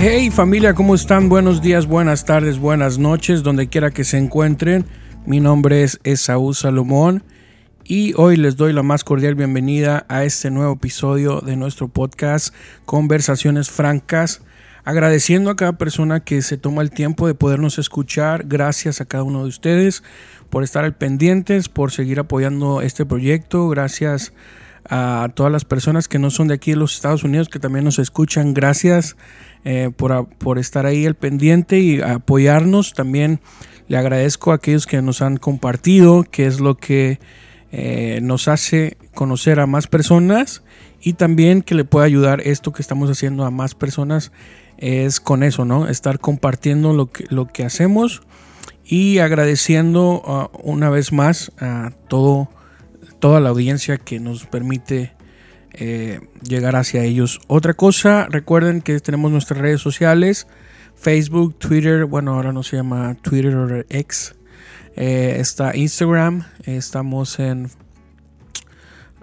Hey familia, ¿cómo están? Buenos días, buenas tardes, buenas noches, donde quiera que se encuentren. Mi nombre es Esaú Salomón y hoy les doy la más cordial bienvenida a este nuevo episodio de nuestro podcast Conversaciones Francas. Agradeciendo a cada persona que se toma el tiempo de podernos escuchar. Gracias a cada uno de ustedes por estar al pendientes, por seguir apoyando este proyecto. Gracias a todas las personas que no son de aquí de los Estados Unidos que también nos escuchan. Gracias eh, por, estar ahí al pendiente y apoyarnos. También le agradezco a aquellos que nos han compartido, que es lo que eh, nos hace conocer a más personas y también que le pueda ayudar esto que estamos haciendo a más personas es con eso, ¿no? Estar compartiendo lo que, lo que hacemos y agradeciendo uh, una vez más a todo, toda la audiencia que nos permite eh, llegar hacia ellos. Otra cosa, recuerden que tenemos nuestras redes sociales, Facebook, Twitter, bueno, ahora no se llama Twitter o X, eh, está Instagram, estamos en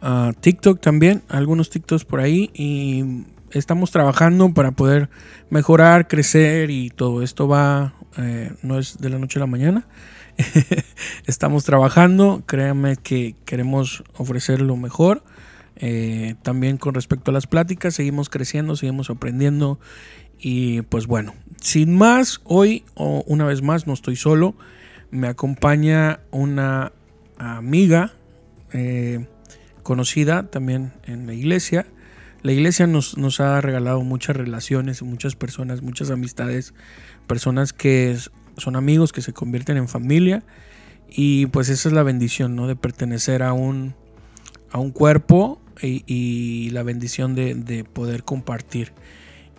uh, TikTok también, algunos TikToks por ahí y estamos trabajando para poder mejorar, crecer y todo esto va, eh, no es de la noche a la mañana. estamos trabajando, créanme que queremos ofrecer lo mejor. Eh, también con respecto a las pláticas, seguimos creciendo, seguimos aprendiendo. Y pues bueno, sin más, hoy o una vez más no estoy solo. Me acompaña una amiga eh, conocida también en la iglesia la iglesia nos, nos ha regalado muchas relaciones, muchas personas, muchas amistades, personas que son amigos, que se convierten en familia. Y pues esa es la bendición, ¿no? De pertenecer a un, a un cuerpo y, la bendición de, de, poder compartir.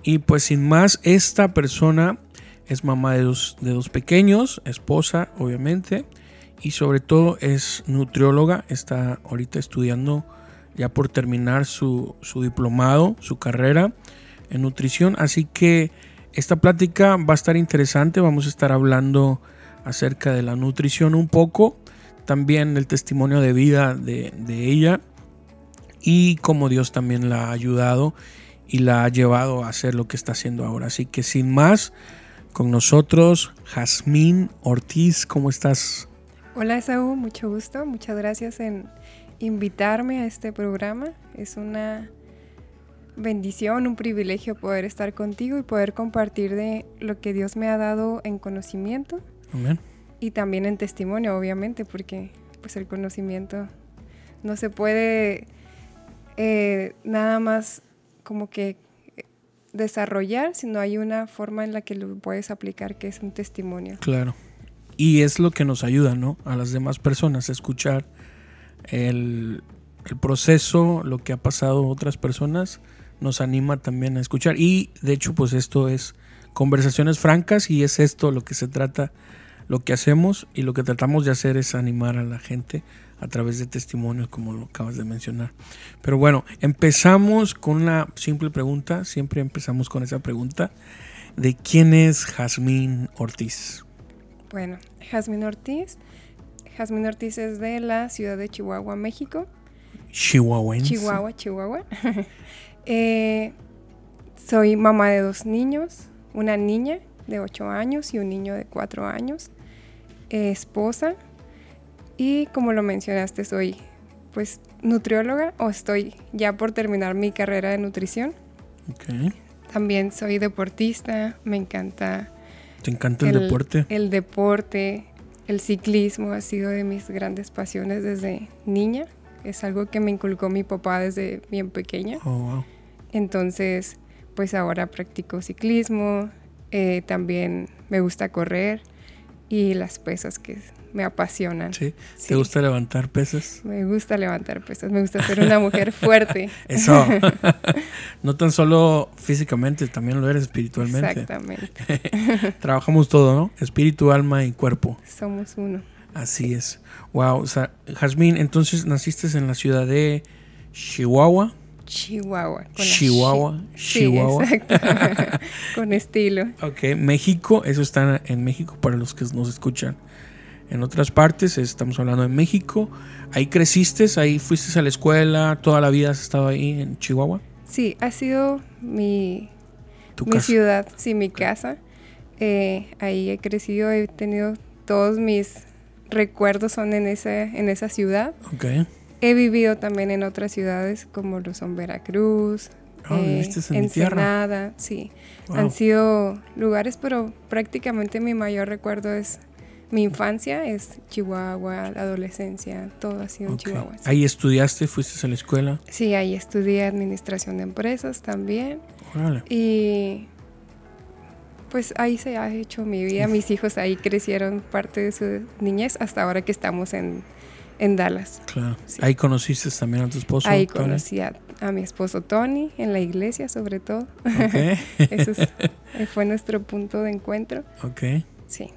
Y pues sin más, esta persona es mamá de dos, de dos pequeños, esposa, obviamente. Y sobre todo es nutrióloga, está ahorita estudiando ya por terminar su, diplomado, su carrera en nutrición. Así que esta plática va a estar interesante. Vamos a estar hablando acerca de la nutrición un poco, también el testimonio de vida de, ella y cómo Dios también la ha ayudado y la ha llevado a hacer lo que está haciendo ahora. Así que sin más, con nosotros, Jazmín Ortiz, ¿cómo estás? Hola Esaú, mucho gusto, muchas gracias en invitarme a este programa. Es una bendición, un privilegio poder estar contigo y poder compartir de lo que Dios me ha dado en conocimiento. Y también en testimonio, obviamente, porque pues el conocimiento no se puede eh, nada más como que desarrollar, sino hay una forma en la que lo puedes aplicar que es un testimonio. Claro. Y es lo que nos ayuda, ¿no? A las demás personas a escuchar el, proceso, lo que ha pasado otras personas, nos anima también a escuchar. Y de hecho, pues esto es conversaciones francas y es esto lo que se trata, lo que hacemos y lo que tratamos de hacer es animar a la gente a través de testimonios como lo acabas de mencionar. Pero bueno, empezamos con una simple pregunta, siempre empezamos con esa pregunta de quién es Jazmín Ortiz. Bueno, Jazmín Ortiz Jazmín Ortiz es de la ciudad de Chihuahua, México. Chihuahuense. Chihuahua, Chihuahua. Eh, soy mamá de dos niños, una niña de 8 años y un niño de 4 años, esposa y como lo mencionaste soy pues nutrióloga o estoy ya por terminar mi carrera de nutrición. Okay. También soy deportista, me encanta. ¿Te encanta el deporte? El deporte, el ciclismo ha sido de mis grandes pasiones desde niña. Es algo que me inculcó mi papá desde bien pequeña. Oh, Entonces, pues ahora practico ciclismo. Eh, también me gusta correr y las pesas que me apasionan. ¿Sí? ¿Te gusta levantar pesas? Me gusta levantar pesas, me gusta ser una mujer fuerte. Eso. no tan solo físicamente, también lo eres espiritualmente. Exactamente. Trabajamos todo, ¿no? Espíritu, alma y cuerpo. Somos uno. Así es. Wow. O sea, Jazmín, entonces naciste en la ciudad de Chihuahua. Chihuahua. Chihuahua. Chihuahua. exacto. con estilo. Ok, México, eso está en México para los que nos escuchan en otras partes, estamos hablando de México. ¿Ahí creciste? ¿Ahí fuiste a la escuela? ¿Toda la vida has estado ahí en Chihuahua? Sí, ha sido mi, mi casa. ciudad, sí, mi casa. Eh, ahí he crecido, he tenido todos mis recuerdos son en, ese, en esa ciudad. Okay. He vivido también en otras ciudades como lo son Veracruz, oh, en Ensenada, sí. Han sido lugares, pero prácticamente mi mayor recuerdo es mi infancia, es Chihuahua, la adolescencia, todo ha sido en Chihuahua. ¿Ahí estudiaste? ¿Fuiste a la escuela? Sí, ahí estudié administración de empresas también. Y pues ahí se ha hecho mi vida. Mis hijos ahí crecieron parte de su niñez hasta ahora que estamos en, Dallas. Claro. Ahí conociste también a tu esposo. Ahí conocí a, mi esposo Tony, en la iglesia sobre todo. Okay. Eso fue nuestro punto de encuentro. Ok. Sí.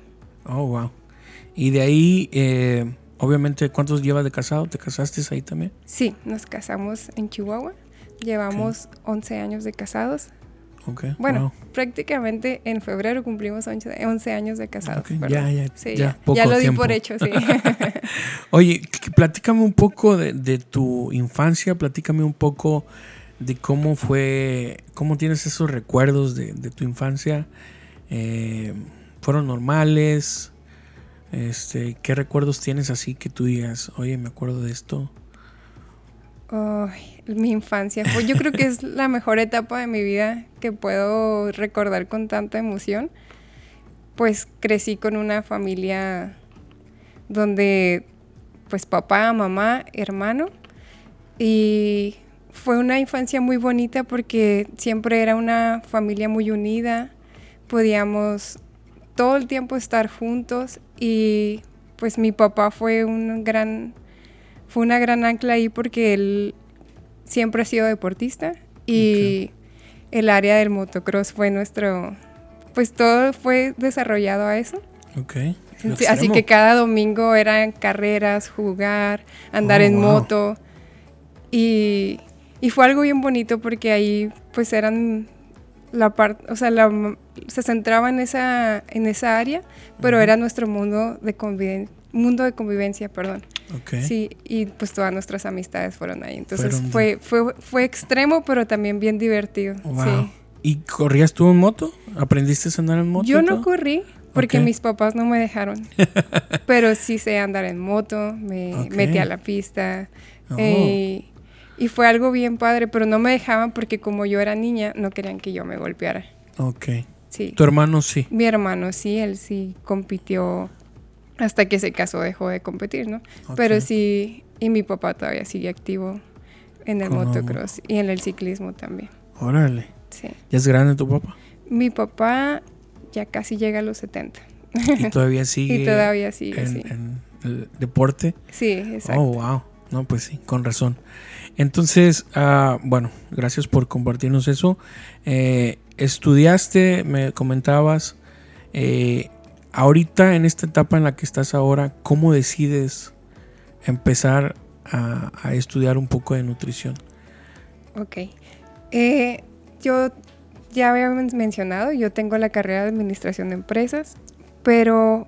Oh, wow. Y de ahí, eh, obviamente, ¿cuántos llevas de casado? ¿Te casaste ahí también? Sí, nos casamos en Chihuahua. Llevamos 11 años de casados. Bueno, prácticamente en febrero cumplimos 11 años de casados. Ya, ya, ya, ya, lo di por hecho, sí. Oye, platícame un poco de, tu infancia, platícame un poco de cómo fue, cómo tienes esos recuerdos de, tu infancia. Eh, ¿Fueron normales? Este, ¿Qué recuerdos tienes así que tú digas, oye, me acuerdo de esto? Mi infancia. Yo creo que es la mejor etapa de mi vida que puedo recordar con tanta emoción. Pues crecí con una familia donde, pues papá, mamá, hermano. Y fue una infancia muy bonita porque siempre era una familia muy unida. Podíamos todo el tiempo estar juntos y pues mi papá fue un gran fue una gran ancla ahí porque él siempre ha sido deportista y el área del motocross fue nuestro, pues todo fue desarrollado a eso. Ok. así que cada domingo eran carreras, jugar, andar oh, en moto y, y, fue algo bien bonito porque ahí pues eran la parte, o sea, se centraba en esa, en esa área, pero era nuestro mundo de convivencia mundo de convivencia, perdón. Sí, y pues todas nuestras amistades fueron ahí. Entonces fue, fue, fue extremo, pero también bien divertido. Sí. ¿Y corrías tú en moto? ¿Aprendiste a andar en moto? Yo no corrí porque mis papás no me dejaron. pero sí sé andar en moto, me metí a la pista. Oh. Eh, y fue algo bien padre, pero no me dejaban porque como yo era niña, no querían que yo me golpeara. Ok. Sí. ¿Tu hermano sí? Mi hermano sí, él sí compitió hasta que se casó dejó de competir, ¿no? Pero sí, y mi papá todavía sigue activo en el motocross y en el ciclismo también. Órale. Sí. ¿Ya es grande tu papá? Mi papá ya casi llega a los 70. ¿Y todavía sigue? y todavía sigue, en, sí. en el deporte? Sí, exacto. Oh, wow. No, pues sí, con razón. Entonces, uh, bueno, gracias por compartirnos eso. Eh, estudiaste, me comentabas, eh, ahorita en esta etapa en la que estás ahora, ¿cómo decides empezar a, estudiar un poco de nutrición? Ok. Eh, yo ya había mencionado, yo tengo la carrera de administración de empresas, pero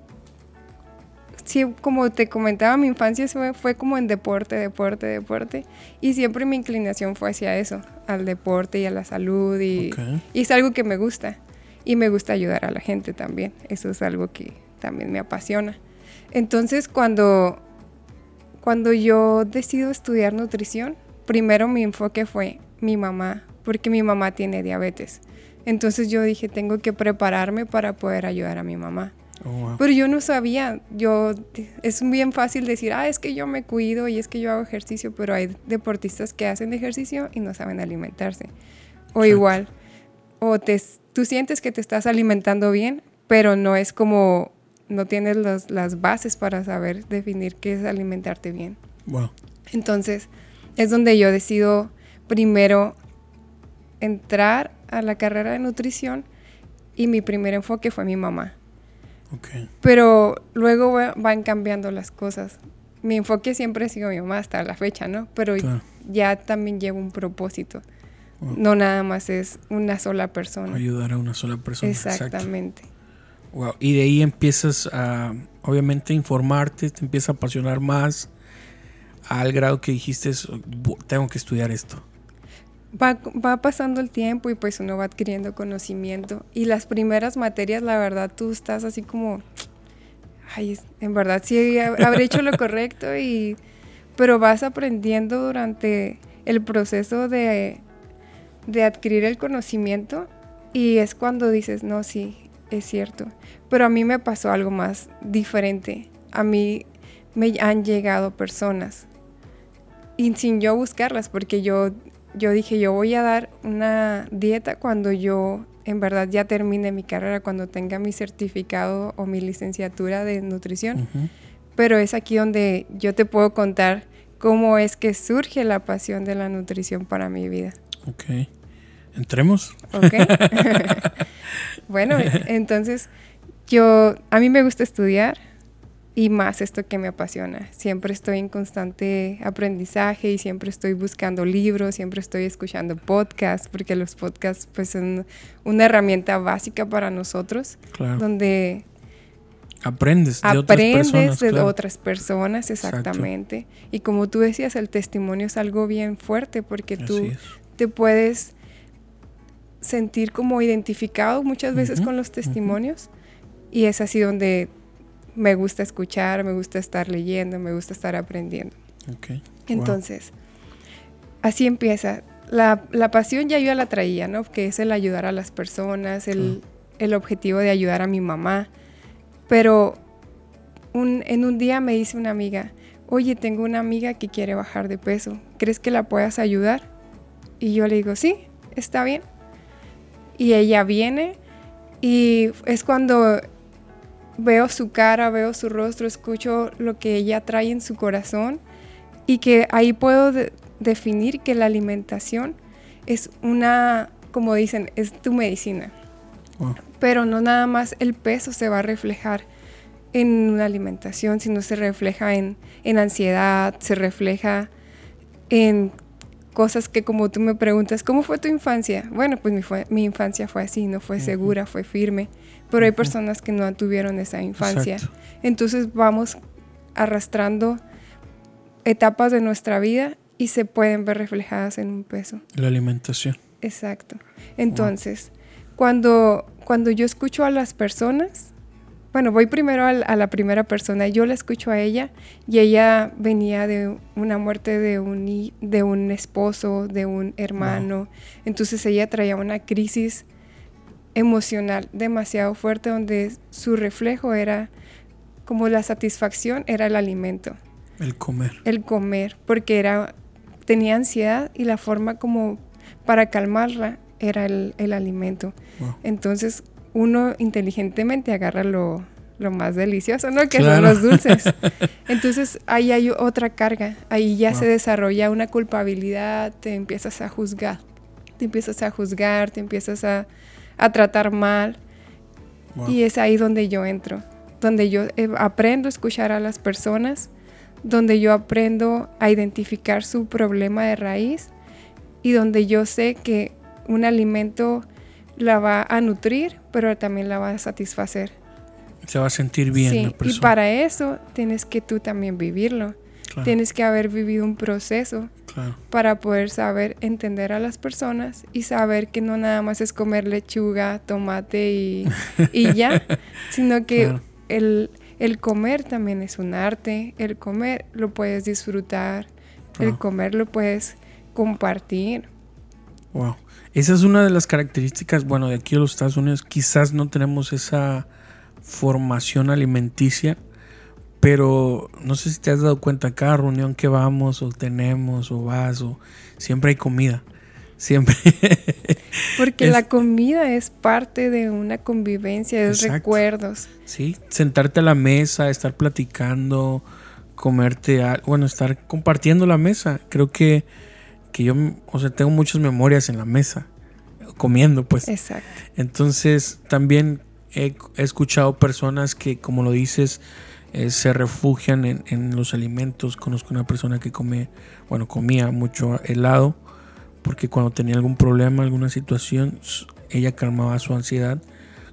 sí, como te comentaba, mi infancia fue, como en deporte, deporte, deporte. Y siempre mi inclinación fue hacia eso, al deporte y a la salud. Y, y es algo que me gusta y me gusta ayudar a la gente también. Eso es algo que también me apasiona. Entonces, cuando, cuando yo decido estudiar nutrición, primero mi enfoque fue mi mamá, porque mi mamá tiene diabetes. Entonces yo dije, tengo que prepararme para poder ayudar a mi mamá. Oh, Pero yo no sabía, yo es bien fácil decir, ah, es que yo me cuido y es que yo hago ejercicio, pero hay deportistas que hacen ejercicio y no saben alimentarse. O igual, o te, tú sientes que te estás alimentando bien, pero no es como, no tienes las bases para saber definir qué es alimentarte bien. Entonces, es donde yo decido primero entrar a la carrera de nutrición y mi primer enfoque fue mi mamá. Pero luego van cambiando las cosas. Mi enfoque siempre ha sido mi mamá hasta la fecha, ¿no? Pero ya también llevo un propósito. No nada más es una sola persona. Ayudar a una sola persona. Exactamente. Wow. Y de ahí empiezas a, obviamente, informarte, te empieza a apasionar más al grado que dijiste, tengo que estudiar esto. va, va pasando el tiempo y pues uno va adquiriendo conocimiento. Y las primeras materias, la verdad, tú estás así como, ay, en verdad sí habré hecho lo correcto y... Pero vas aprendiendo durante el proceso de, de adquirir el conocimiento y es cuando dices, no, sí, es cierto. Pero a mí me pasó algo más diferente. A mí me han llegado personas y sin yo buscarlas, porque yo, yo dije, yo voy a dar una dieta cuando yo en verdad ya termine mi carrera, cuando tenga mi certificado o mi licenciatura de nutrición. Pero es aquí donde yo te puedo contar cómo es que surge la pasión de la nutrición para mi vida. Ok. Entremos. Ok. bueno, entonces yo, a mí me gusta estudiar y más esto que me apasiona. Siempre estoy en constante aprendizaje y siempre estoy buscando libros, siempre estoy escuchando podcasts, porque los podcasts pues son una herramienta básica para nosotros, claro. donde aprendes de aprendes otras personas, de otras personas, exactamente. Y como tú decías, el testimonio es algo bien fuerte porque tú te puedes sentir como identificado muchas veces con los testimonios y es así donde me gusta escuchar, me gusta estar leyendo, me gusta estar aprendiendo. Entonces, así empieza. La, pasión ya yo la traía, ¿no? Que es el ayudar a las personas, el, objetivo de ayudar a mi mamá. Pero en un día me dice una amiga, oye, tengo una amiga que quiere bajar de peso, ¿crees que la puedas ayudar? Y yo le digo, sí, está bien. Y ella viene y es cuando veo su cara, veo su rostro, escucho lo que ella trae en su corazón y que ahí puedo definir que la alimentación es una, como dicen, es tu medicina. Pero no nada más el peso se va a reflejar en una alimentación, sino se refleja en, en ansiedad, se refleja en cosas que como tú me preguntas, ¿cómo fue tu infancia? Bueno, pues mi, fue, mi infancia fue así, no fue segura, fue firme pero hay personas que no tuvieron esa infancia. Entonces vamos arrastrando etapas de nuestra vida y se pueden ver reflejadas en un peso. La alimentación. Exacto. Entonces, cuando, cuando yo escucho a las personas, bueno, voy primero a, la primera persona, yo la escucho a ella y ella venía de una muerte de un, de un esposo, de un hermano, entonces ella traía una crisis emocional demasiado fuerte donde su reflejo era como la satisfacción era el alimento. El comer. El comer, porque era tenía ansiedad y la forma como para calmarla era el, alimento. Entonces uno inteligentemente agarra lo, más delicioso, ¿no? Que son los dulces. Entonces ahí hay otra carga, ahí ya se desarrolla una culpabilidad, te empiezas a juzgar, te empiezas a juzgar, te empiezas a, a tratar mal. Y es ahí donde yo entro, donde yo eh, aprendo a escuchar a las personas, donde yo aprendo a identificar su problema de raíz y donde yo sé que un alimento la va a nutrir, pero también la va a satisfacer. Se va a sentir bien. y para eso tienes que tú también vivirlo. Tienes que haber vivido un proceso para poder saber entender a las personas y saber que no nada más es comer lechuga, tomate y, ya, sino que el, comer también es un arte, el comer lo puedes disfrutar, el comer lo puedes compartir. Wow. Esa es una de las características, bueno, de aquí en los Estados Unidos quizás no tenemos esa formación alimenticia pero no sé si te has dado cuenta, cada reunión que vamos o tenemos o vas o siempre hay comida. Siempre. Porque la comida es parte de una convivencia, de recuerdos. Sí, sentarte a la mesa, estar platicando, comerte, bueno, estar compartiendo la mesa. Creo que, que yo, o sea, tengo muchas memorias en la mesa, comiendo, pues. Exacto. Entonces, también he escuchado personas que, como lo dices, eh, se refugian en, los alimentos. Conozco una persona que come, bueno, comía mucho helado porque cuando tenía algún problema, alguna situación, ella calmaba su ansiedad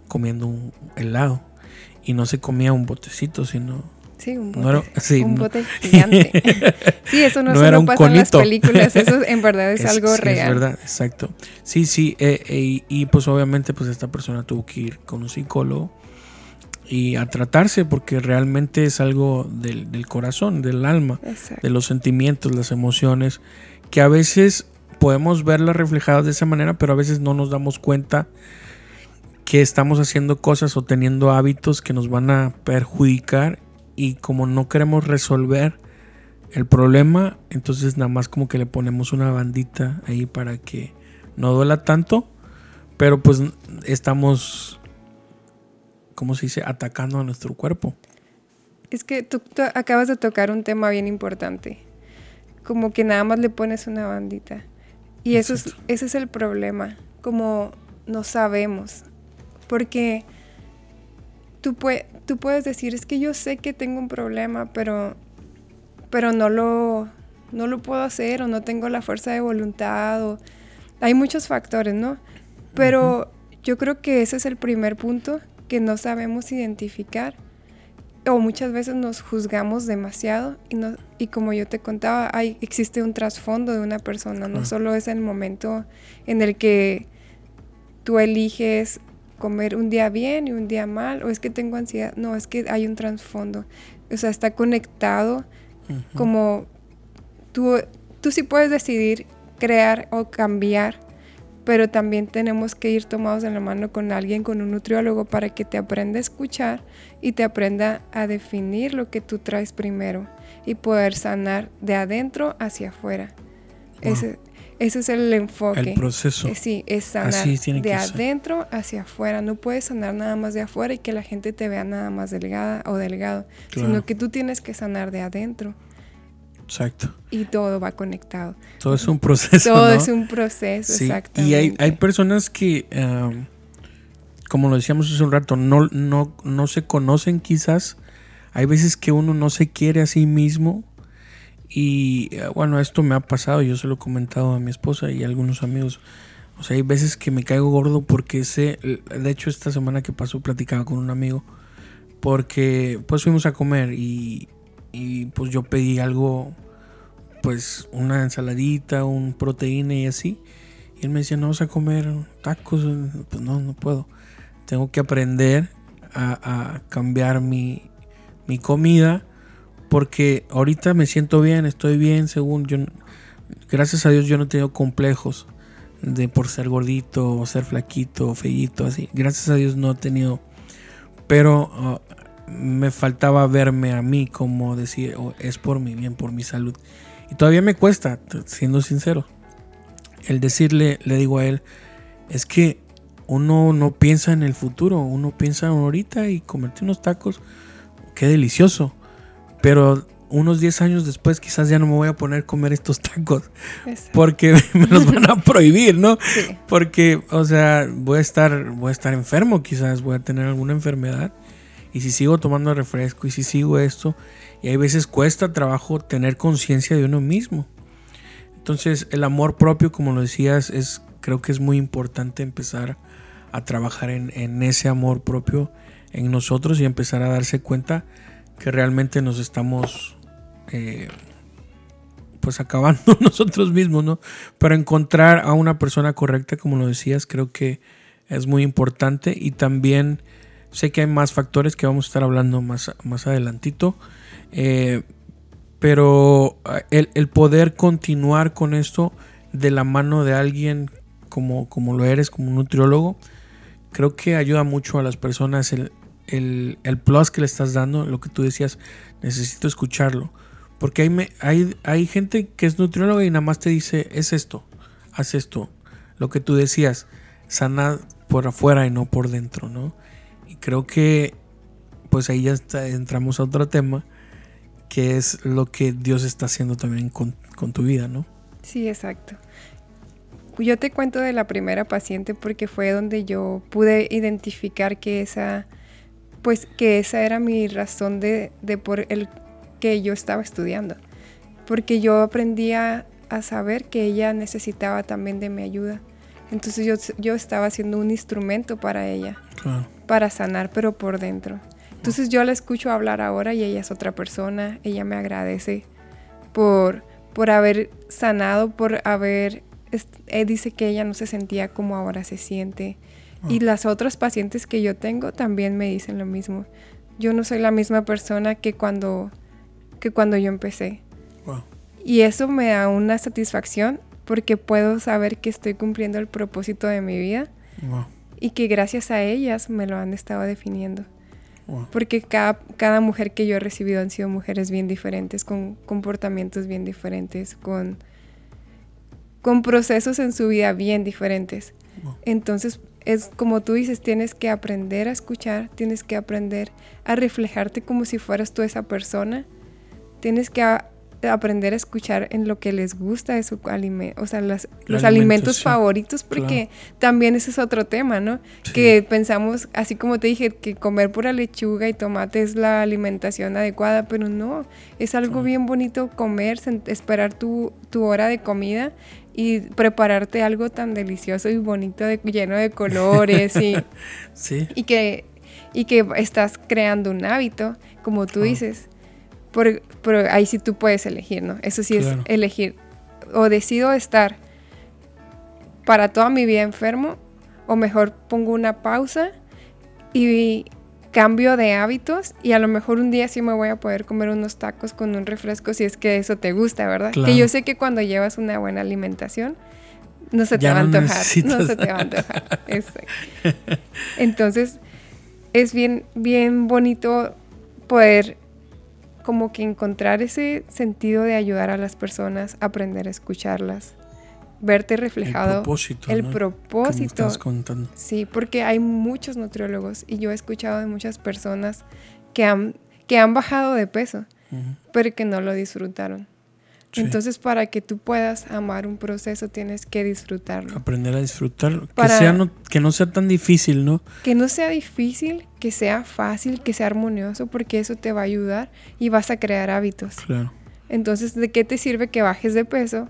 comiendo un helado y no se comía un botecito, sino Sí, un bote. un bote gigante. sí, eso no, solo pasa en las películas, eso en verdad es, algo real. Es verdad, exacto. Sí, sí, eh, eh, y pues obviamente pues esta persona tuvo que ir con un psicólogo y a tratarse porque realmente es algo del, del corazón, del alma, de los sentimientos, las emociones, que a veces podemos verlas reflejadas de esa manera, pero a veces no nos damos cuenta que estamos haciendo cosas o teniendo hábitos que nos van a perjudicar y como no queremos resolver el problema, entonces nada más como que le ponemos una bandita ahí para que no duela tanto, pero pues estamos, ¿cómo se dice?, atacando a nuestro cuerpo. Es que tú, acabas de tocar un tema bien importante, como que nada más le pones una bandita. Y eso es, ese es el problema, como no sabemos, porque tú, tú puedes decir, es que yo sé que tengo un problema, pero, pero no, lo, no lo puedo hacer o no tengo la fuerza de voluntad. O, hay muchos factores, ¿no? Pero yo creo que ese es el primer punto que no sabemos identificar o muchas veces nos juzgamos demasiado y, no, y como yo te contaba, hay, existe un trasfondo de una persona, no solo es el momento en el que tú eliges comer un día bien y un día mal, o es que tengo ansiedad, no, es que hay un trasfondo, o sea, está conectado como tú, tú sí puedes decidir crear o cambiar, pero también tenemos que ir tomados en la mano con alguien, con un nutriólogo, para que te aprenda a escuchar y te aprenda a definir lo que tú traes primero y poder sanar de adentro hacia afuera. Ese, ese es el enfoque. El proceso. Eh, sí, es sanar de adentro hacia afuera. No puedes sanar nada más de afuera y que la gente te vea nada más delgada o delgado, sino que tú tienes que sanar de adentro. Exacto. Y todo va conectado. Todo es un proceso. Todo es un proceso, sí. exactamente. Y hay, hay personas que, como lo decíamos hace un rato, no, no, no se conocen quizás. Hay veces que uno no se quiere a sí mismo y eh, bueno, esto me ha pasado, yo se lo he comentado a mi esposa y a algunos amigos. O sea, hay veces que me caigo gordo porque sé, de hecho esta semana que pasó platicaba con un amigo porque pues fuimos a comer y, y pues yo pedí algo, pues una ensaladita, un proteína y así. Y él me decía, no vas a comer tacos, pues no, no puedo. Tengo que aprender a, a cambiar mi, mi comida porque ahorita me siento bien, estoy bien, según yo. Gracias a Dios yo no he tenido complejos de por ser gordito o ser flaquito o feíto, así. Gracias a Dios no he tenido. Pero ah, me faltaba verme a mí como decir, oh, es por mi bien, por mi salud. Y todavía me cuesta, siendo sincero. El decirle, le digo a él, es que uno no piensa en el futuro, uno piensa ahorita y comerte unos tacos, qué delicioso. Pero unos 10 años después quizás ya no me voy a poner a comer estos tacos porque me los van a prohibir, ¿no? Porque, o sea, voy a estar voy a estar enfermo, quizás voy a tener alguna enfermedad y si sigo tomando refresco y si sigo esto y hay veces cuesta trabajo tener conciencia de uno mismo. Entonces, el amor propio, como lo decías, es creo que es muy importante empezar a trabajar en, en ese amor propio en nosotros y empezar a darse cuenta que realmente nos estamos eh, pues acabando nosotros mismos, ¿no? Para encontrar a una persona correcta, como lo decías, creo que es muy importante y también sé que hay más factores que vamos a estar hablando más, más adelantito, eh, pero el, el, poder continuar con esto de la mano de alguien como, como lo eres, como un nutriólogo, creo que ayuda mucho a las personas el, plus que le estás dando, lo que tú decías, necesito escucharlo. Porque hay, hay, hay gente que es nutrióloga y nada más te dice, es esto, haz esto. Lo que tú decías, sana por afuera y no por dentro, ¿no? Y creo que pues ahí ya entramos a otro tema, que es lo que Dios está haciendo también con, con tu vida, ¿no? Sí, exacto. Yo te cuento de la primera paciente porque fue donde yo pude identificar que esa pues que esa era mi razón de, por el que yo estaba estudiando. Porque yo aprendía a saber que ella necesitaba también de mi ayuda. Entonces yo, estaba haciendo un instrumento para ella, para sanar, pero por dentro. Entonces yo la escucho hablar ahora y ella es otra persona, ella me agradece por, por haber sanado, por haber... Eh, dice que ella no se sentía como ahora se siente. Y Ah. las otras pacientes que yo tengo también me dicen lo mismo. Yo no soy la misma persona que cuando, que cuando yo empecé. Wow. Y eso me da una satisfacción porque puedo saber que estoy cumpliendo el propósito de mi vida Wow. y que gracias a ellas me lo han estado definiendo. Wow. Porque cada, cada mujer que yo he recibido han sido mujeres bien diferentes, con comportamientos bien diferentes, con, con procesos en su vida bien diferentes. Entonces, es como tú dices, tienes que aprender a escuchar, tienes que aprender a reflejarte como si fueras tú esa persona, tienes que a- aprender a escuchar en lo que les gusta de su alimento, o sea, las- los alimentos favoritos, porque también ese es otro tema, ¿no? Sí. Que pensamos, así como te dije, que comer pura lechuga y tomate es la alimentación adecuada, pero no, es algo bien bonito comer, esperar tu, tu hora de comida y prepararte algo tan delicioso y bonito, de- lleno de colores y, Sí. y que, y que estás creando un hábito, como tú Claro. dices. Por- pero ahí sí tú puedes elegir, ¿no? Eso sí Claro. es elegir. O decido estar para toda mi vida enfermo, o mejor pongo una pausa y cambio de hábitos y a lo mejor un día sí me voy a poder comer unos tacos con un refresco si es que eso te gusta, ¿verdad? Claro. Que yo sé que cuando llevas una buena alimentación no se te Ya va a no antojar, no se te va a antojar. Entonces es bien bien bonito poder como que encontrar ese sentido de ayudar a las personas, aprender a escucharlas, verte El reflejado propósito. el propósito estás contando. Sí, porque hay muchos nutriólogos y yo he escuchado de muchas personas que han, que han bajado de peso, pero que no lo disfrutaron. Sí. Entonces, para que tú puedas amar un proceso, tienes que disfrutarlo. Aprender a disfrutarlo. Que, Para- sea no, que no sea tan difícil, ¿no? Que no sea difícil, que sea fácil, que sea armonioso, porque eso te va a ayudar y vas a crear hábitos. Claro. Entonces, ¿de qué te sirve que bajes de peso?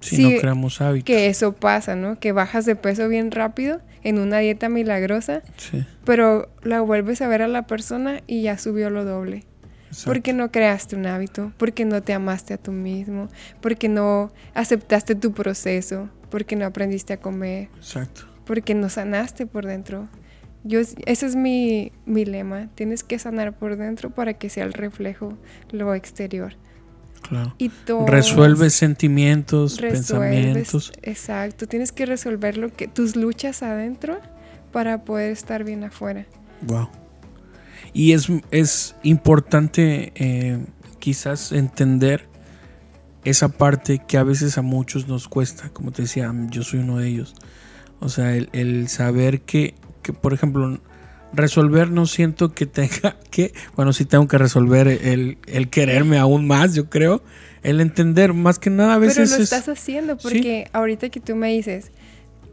Si Sí, no creamos hábitos. Que eso pasa, ¿no? Que bajas de peso bien rápido en una dieta milagrosa, Sí. pero la vuelves a ver a la persona y ya subió lo doble. exacto. Porque no creaste un hábito, porque no te amaste a tú mismo, porque no aceptaste tu proceso, porque no aprendiste a comer, Exacto. porque no sanaste por dentro. Yo, ese es mi, mi lema, tienes que sanar por dentro para que sea el reflejo lo exterior. Claro. Y todo Resuelves sentimientos, resuelves, pensamientos. Exacto, tienes que resolver lo que tus luchas adentro para poder estar bien afuera. Wow. Y es, es importante eh, quizás entender esa parte que a veces a muchos nos cuesta, como te decía, yo soy uno de ellos. O sea, el, el saber que, que, por ejemplo, resolver no siento que tenga que, bueno, sí tengo que resolver el, el quererme aún más, yo creo, el entender, más que nada a Pero veces lo es... estás haciendo Sí. porque ahorita que tú me dices,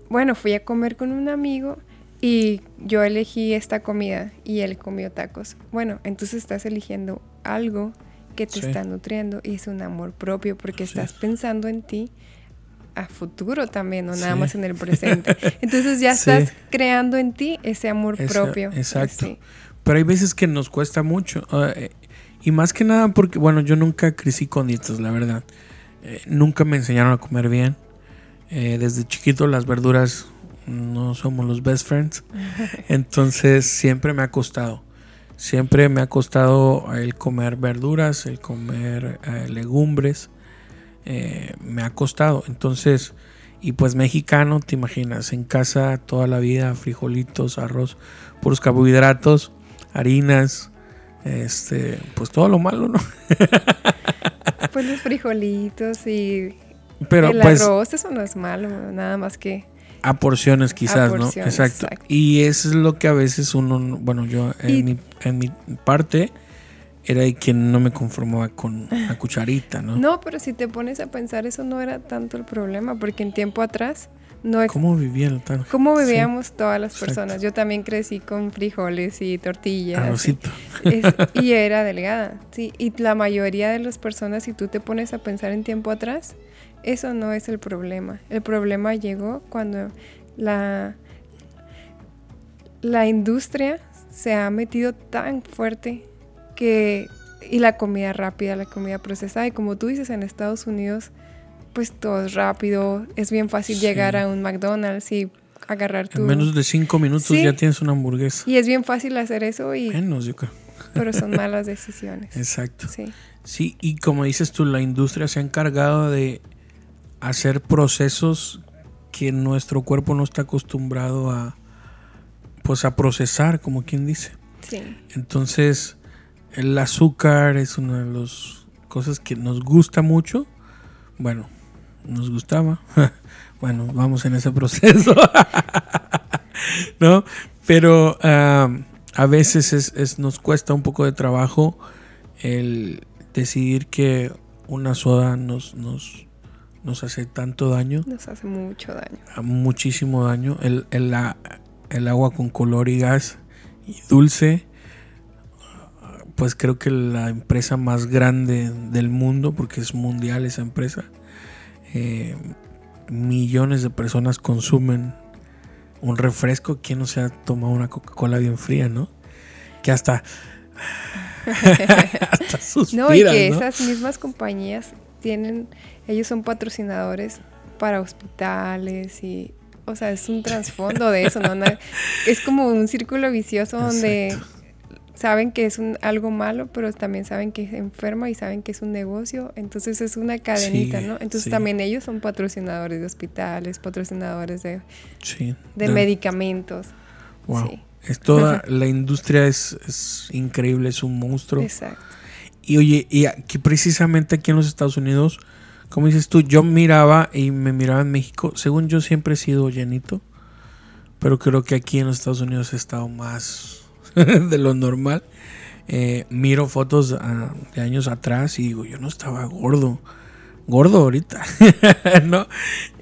bueno, fui a comer con un amigo y yo elegí esta comida y él comió tacos. Bueno, entonces estás eligiendo algo que te Sí. está nutriendo y es un amor propio porque estás es. pensando en ti a futuro también, no nada Sí. más en el presente. Entonces ya Sí. estás creando en ti ese amor Ese- propio. exacto. Sí. Pero hay veces que nos cuesta mucho. eh, y más que nada porque, bueno, yo nunca crecí con dietas, la verdad. Eh, nunca me enseñaron a comer bien. Eh, desde chiquito las verduras no somos los best friends. Entonces siempre me ha costado. Siempre me ha costado el comer verduras, el comer eh, legumbres. Eh, me ha costado. Entonces, y pues mexicano, te imaginas, en casa toda la vida, frijolitos, arroz, puros carbohidratos, harinas, este, pues todo lo malo, ¿no? Pues los frijolitos y Pero el pues arroz, eso no es malo, nada más que a porciones quizás, ¿no? porciones, Exacto. exacto. Y eso es lo que a veces uno, no- bueno, yo en, Y- mi, en mi parte era que no me conformaba con la cucharita, ¿no? No, pero si te pones a pensar, eso no era tanto el problema, porque en tiempo atrás no ex- ¿Cómo vivían tan ¿Cómo Sí, vivíamos todas las exacto. personas? Yo también crecí con frijoles y tortillas. arrocito? Es- y era delgada, sí. Y la mayoría de las personas, si tú te pones a pensar en tiempo atrás, eso no es el problema. El problema llegó cuando la, la industria se ha metido tan fuerte que y la comida rápida, la comida procesada y como tú dices en Estados Unidos pues todo es rápido, es bien fácil llegar a un McDonald's y agarrar tu... En menos de cinco minutos ya tienes una hamburguesa. Y es bien fácil hacer eso y... Menos, yo creo. Pero son malas decisiones. Exacto. Sí. Sí, y como dices tú, la industria se ha encargado de hacer procesos que nuestro cuerpo no está acostumbrado a pues a procesar, como quien dice. Sí. Entonces, el azúcar es una de las cosas que nos gusta mucho. Bueno, nos gustaba. bueno, vamos en ese proceso. ¿No? Pero ah, a veces es, nos cuesta un poco de trabajo el decidir que una soda nos, nos, nos hace tanto daño. Nos hace mucho daño. Muchísimo daño. El, el, el agua con color y gas y dulce pues creo que la empresa más grande del mundo, porque es mundial esa empresa, eh, millones de personas consumen un refresco. ¿Quién no se ha tomado una Coca-Cola bien fría, no? Que hasta, hasta suspira, No, y que esas mismas compañías tienen, ellos son patrocinadores para hospitales y, o sea, es un trasfondo de eso, ¿no? Es como un círculo vicioso donde saben que es un, algo malo, pero también saben que es enferma y saben que es un negocio. Entonces es una cadenita, ¿no? Entonces también ellos son patrocinadores de hospitales, patrocinadores de, de, medicamentos. Wow. Es toda, la industria es, increíble, es un monstruo. Exacto. Y oye, y aquí precisamente aquí en los Estados Unidos, como dices tú, yo miraba y me miraba en México, según yo siempre he sido llenito, pero creo que aquí en los Estados Unidos he estado más de lo normal. Eh, miro fotos ah, de años atrás y digo, yo no estaba gordo. Gordo ahorita, ¿no?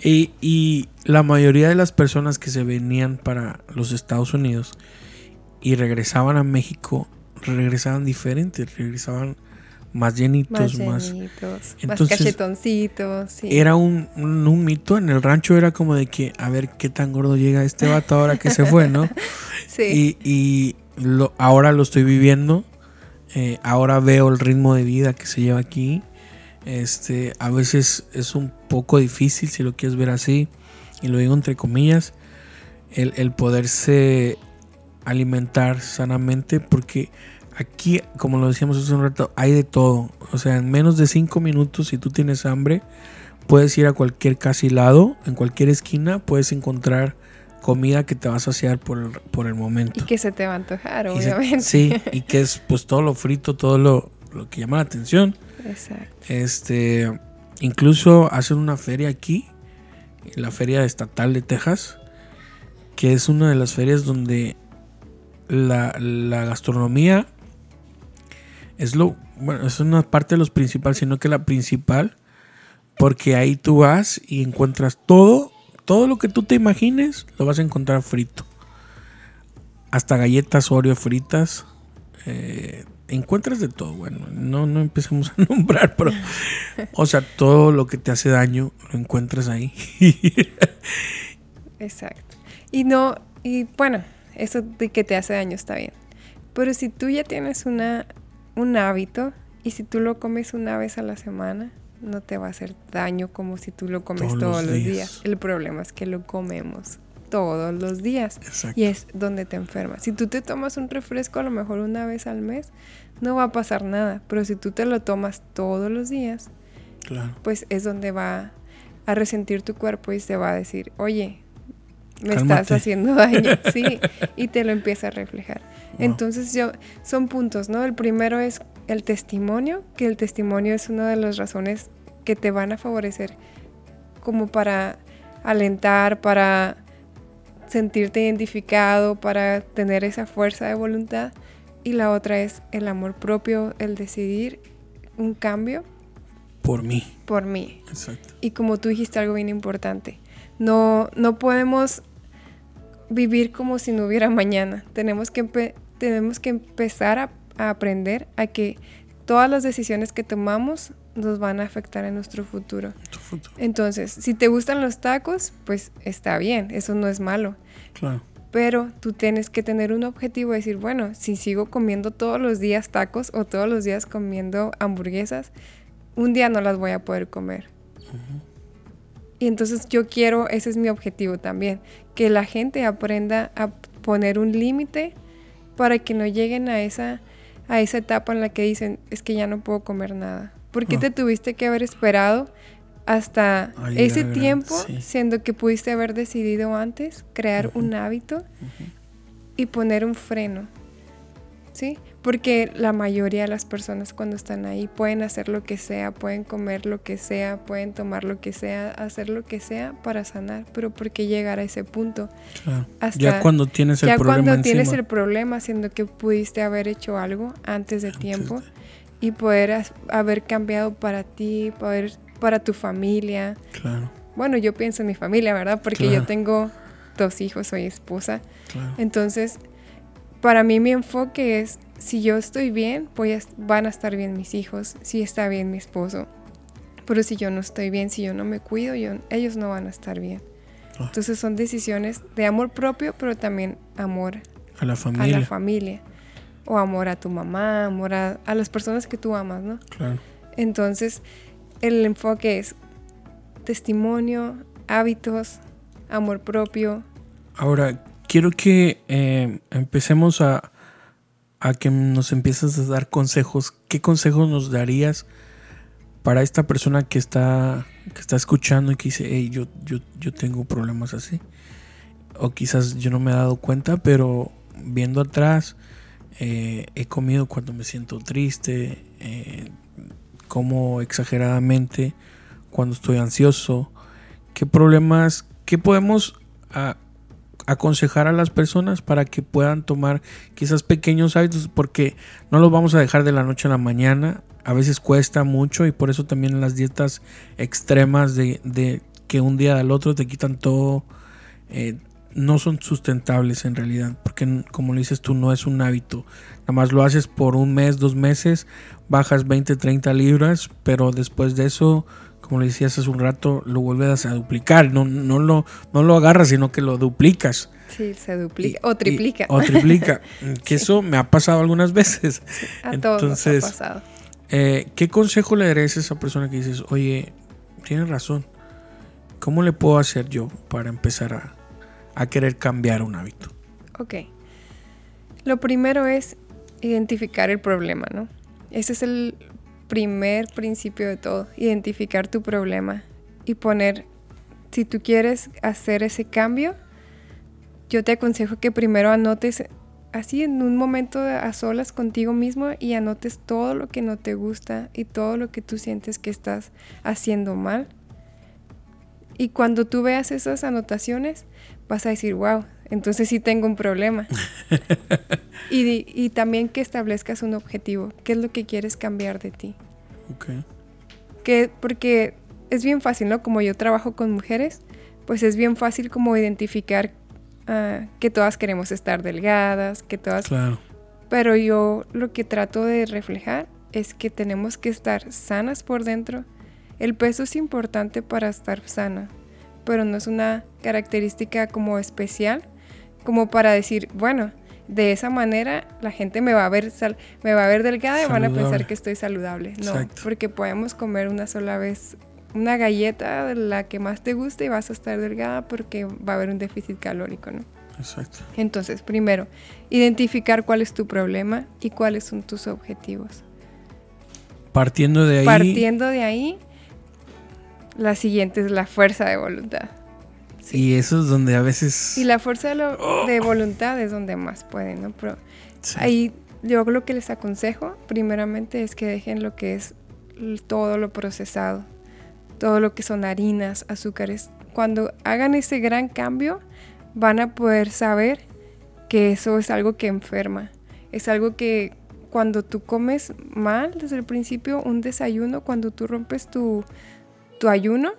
Y, y, la mayoría de las personas que se venían para los Estados Unidos y regresaban a México, regresaban diferentes, regresaban más llenitos, más, más, cachetoncitos. Era un, un, mito en el rancho, era como de que a ver qué tan gordo llega este vato ahora que se fue, ¿no? sí. Y, y lo, ahora lo estoy viviendo. Eh, ahora veo el ritmo de vida que se lleva aquí. Este, a veces es un poco difícil, si lo quieres ver así, y lo digo entre comillas, el, el poderse alimentar sanamente, porque aquí, como lo decíamos hace un rato, hay de todo. O sea, en menos de 5 minutos, si tú tienes hambre, puedes ir a cualquier casi lado, en cualquier esquina, puedes encontrar comida que te va a saciar por el, por el momento. Y que se te va a antojar, obviamente. sí, y que es pues todo lo frito, todo lo, lo que llama la atención. Exacto. Este, incluso hacen una feria aquí, la feria estatal de Texas, que es una de las ferias donde la, la gastronomía es lo, bueno, es una parte de los principales, sino que la principal, porque ahí tú vas y encuentras todo todo lo que tú te imagines lo vas a encontrar frito. Hasta galletas Oreo fritas. Eh, encuentras de todo. Bueno, no, no empecemos a nombrar, pero. o sea, todo lo que te hace daño lo encuentras ahí. Exacto. Y no. Y bueno, eso de que te hace daño está bien. Pero si tú ya tienes una, un hábito y si tú lo comes una vez a la semana, no te va a hacer daño como si tú lo comes todos, los, días. El problema es que lo comemos todos los días y es donde te enfermas. Si tú te tomas un refresco a lo mejor una vez al mes, no va a pasar nada, pero si tú te lo tomas todos los días, pues es donde va a resentir tu cuerpo y se va a decir, oye, me estás haciendo daño, sí, y te lo empieza a reflejar. Entonces yo, son puntos, ¿no? El primero es el testimonio, que el testimonio es una de las razones que te van a favorecer como para alentar, para sentirte identificado, para tener esa fuerza de voluntad. Y la otra es el amor propio, el decidir un cambio. Por mí. Por mí. Exacto. Y como tú dijiste algo bien importante, no, no podemos vivir como si no hubiera mañana. Tenemos que, tenemos que empezar a a aprender a que todas las decisiones que tomamos nos van a afectar en nuestro futuro. Entonces, si te gustan los tacos, pues está bien, eso no es malo. Claro. pero tú tienes que tener un objetivo de decir, bueno, si sigo comiendo todos los días tacos o todos los días comiendo hamburguesas, un día no las voy a poder comer. Y entonces yo quiero, ese es mi objetivo también, que la gente aprenda a poner un límite para que no lleguen a esa, a esa etapa en la que dicen, es que ya no puedo comer nada. ¿Por qué ah. te tuviste que haber esperado hasta ese tiempo, siendo que pudiste haber decidido antes crear un hábito y poner un freno? ¿Sí? Porque la mayoría de las personas cuando están ahí pueden hacer lo que sea, pueden comer lo que sea, pueden tomar lo que sea, hacer lo que sea para sanar, pero ¿por qué llegar a ese punto? ya cuando tienes el ya problema. cuando tienes el problema, siendo que pudiste haber hecho algo antes de tiempo y poder haber cambiado para ti, poder, para tu familia. Claro. Bueno, yo pienso en mi familia, ¿verdad? Porque yo tengo dos hijos, soy esposa. Entonces, para mí mi enfoque es si yo estoy bien, pues van a estar bien mis hijos, si está bien mi esposo. Pero si yo no estoy bien, si yo no me cuido, ellos no van a estar bien. Ah. Entonces son decisiones de amor propio, pero también amor a la familia. A la familia. O amor a tu mamá, amor a, a las personas que tú amas, ¿no? Claro. Entonces, el enfoque es testimonio, hábitos, amor propio. Ahora, quiero que eh, empecemos a, a que nos empieces a dar consejos. ¿Qué consejos nos darías para esta persona que está, que está escuchando y que dice, hey, yo, yo, yo tengo problemas así? O quizás yo no me he dado cuenta, pero viendo atrás, eh, he comido cuando me siento triste, eh, como exageradamente cuando estoy ansioso. ¿Qué problemas, qué podemos... Ah, aconsejar a las personas para que puedan tomar quizás pequeños hábitos porque no los vamos a dejar de la noche a la mañana. A veces cuesta mucho y por eso también las dietas extremas de, que un día al otro te quitan todo eh, no son sustentables en realidad porque como lo dices tú no es un hábito. Nada más lo haces por un mes, dos meses, bajas 20, 30 libras, pero después de eso como le decías hace un rato, lo vuelves a duplicar. No, no, lo, no lo agarras, sino que lo duplicas. Sí, se duplica. o triplica. o triplica. que eso me ha pasado algunas veces. a Entonces, todos ha pasado. Eh, ¿Qué consejo le darías a esa persona que dices, oye, tienes razón? ¿Cómo le puedo hacer yo para empezar a, a querer cambiar un hábito? Ok. Lo primero es identificar el problema, ¿no? Ese es el primer principio de todo, identificar tu problema y poner, si tú quieres hacer ese cambio, yo te aconsejo que primero anotes así en un momento a solas contigo mismo y anotes todo lo que no te gusta y todo lo que tú sientes que estás haciendo mal. Y cuando tú veas esas anotaciones, vas a decir, wow, entonces sí tengo un problema. y, también que establezcas un objetivo. ¿Qué es lo que quieres cambiar de ti? Ok. Que, porque es bien fácil, ¿no? Como yo trabajo con mujeres, pues es bien fácil como identificar ah, que todas queremos estar delgadas, que todas... Claro. Pero yo lo que trato de reflejar es que tenemos que estar sanas por dentro. El peso es importante para estar sana, pero no es una característica como especial como para decir, bueno, de esa manera la gente me va a ver me va a ver delgada y van a pensar que estoy saludable. No, porque podemos comer una sola vez una galleta de la que más te guste y vas a estar delgada porque va a haber un déficit calórico, ¿no? Exacto. Entonces, primero, identificar cuál es tu problema y cuáles son tus objetivos. Partiendo de ahí. Partiendo de ahí, la siguiente es la fuerza de voluntad. Y eso es donde a veces... Y la fuerza de, oh. voluntad es donde más pueden, ¿no? Pero ahí yo lo que les aconsejo, primeramente, es que dejen lo que es todo lo procesado, todo lo que son harinas, azúcares. Cuando hagan ese gran cambio, van a poder saber que eso es algo que enferma. Es algo que cuando tú comes mal desde el principio, un desayuno, cuando tú rompes tu, tu ayuno,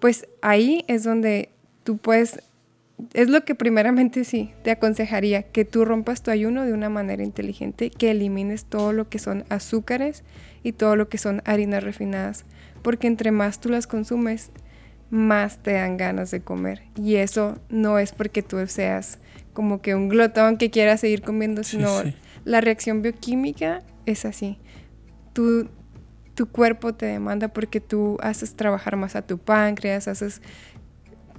pues ahí es donde tú puedes, es lo que primeramente sí, te aconsejaría, que tú rompas tu ayuno de una manera inteligente, que elimines todo lo que son azúcares y todo lo que son harinas refinadas, porque entre más tú las consumes, más te dan ganas de comer. Y eso no es porque tú seas como que un glotón que quiera seguir comiendo, sino la reacción bioquímica es así. Tu, tu cuerpo te demanda porque tú haces trabajar más a tu páncreas, haces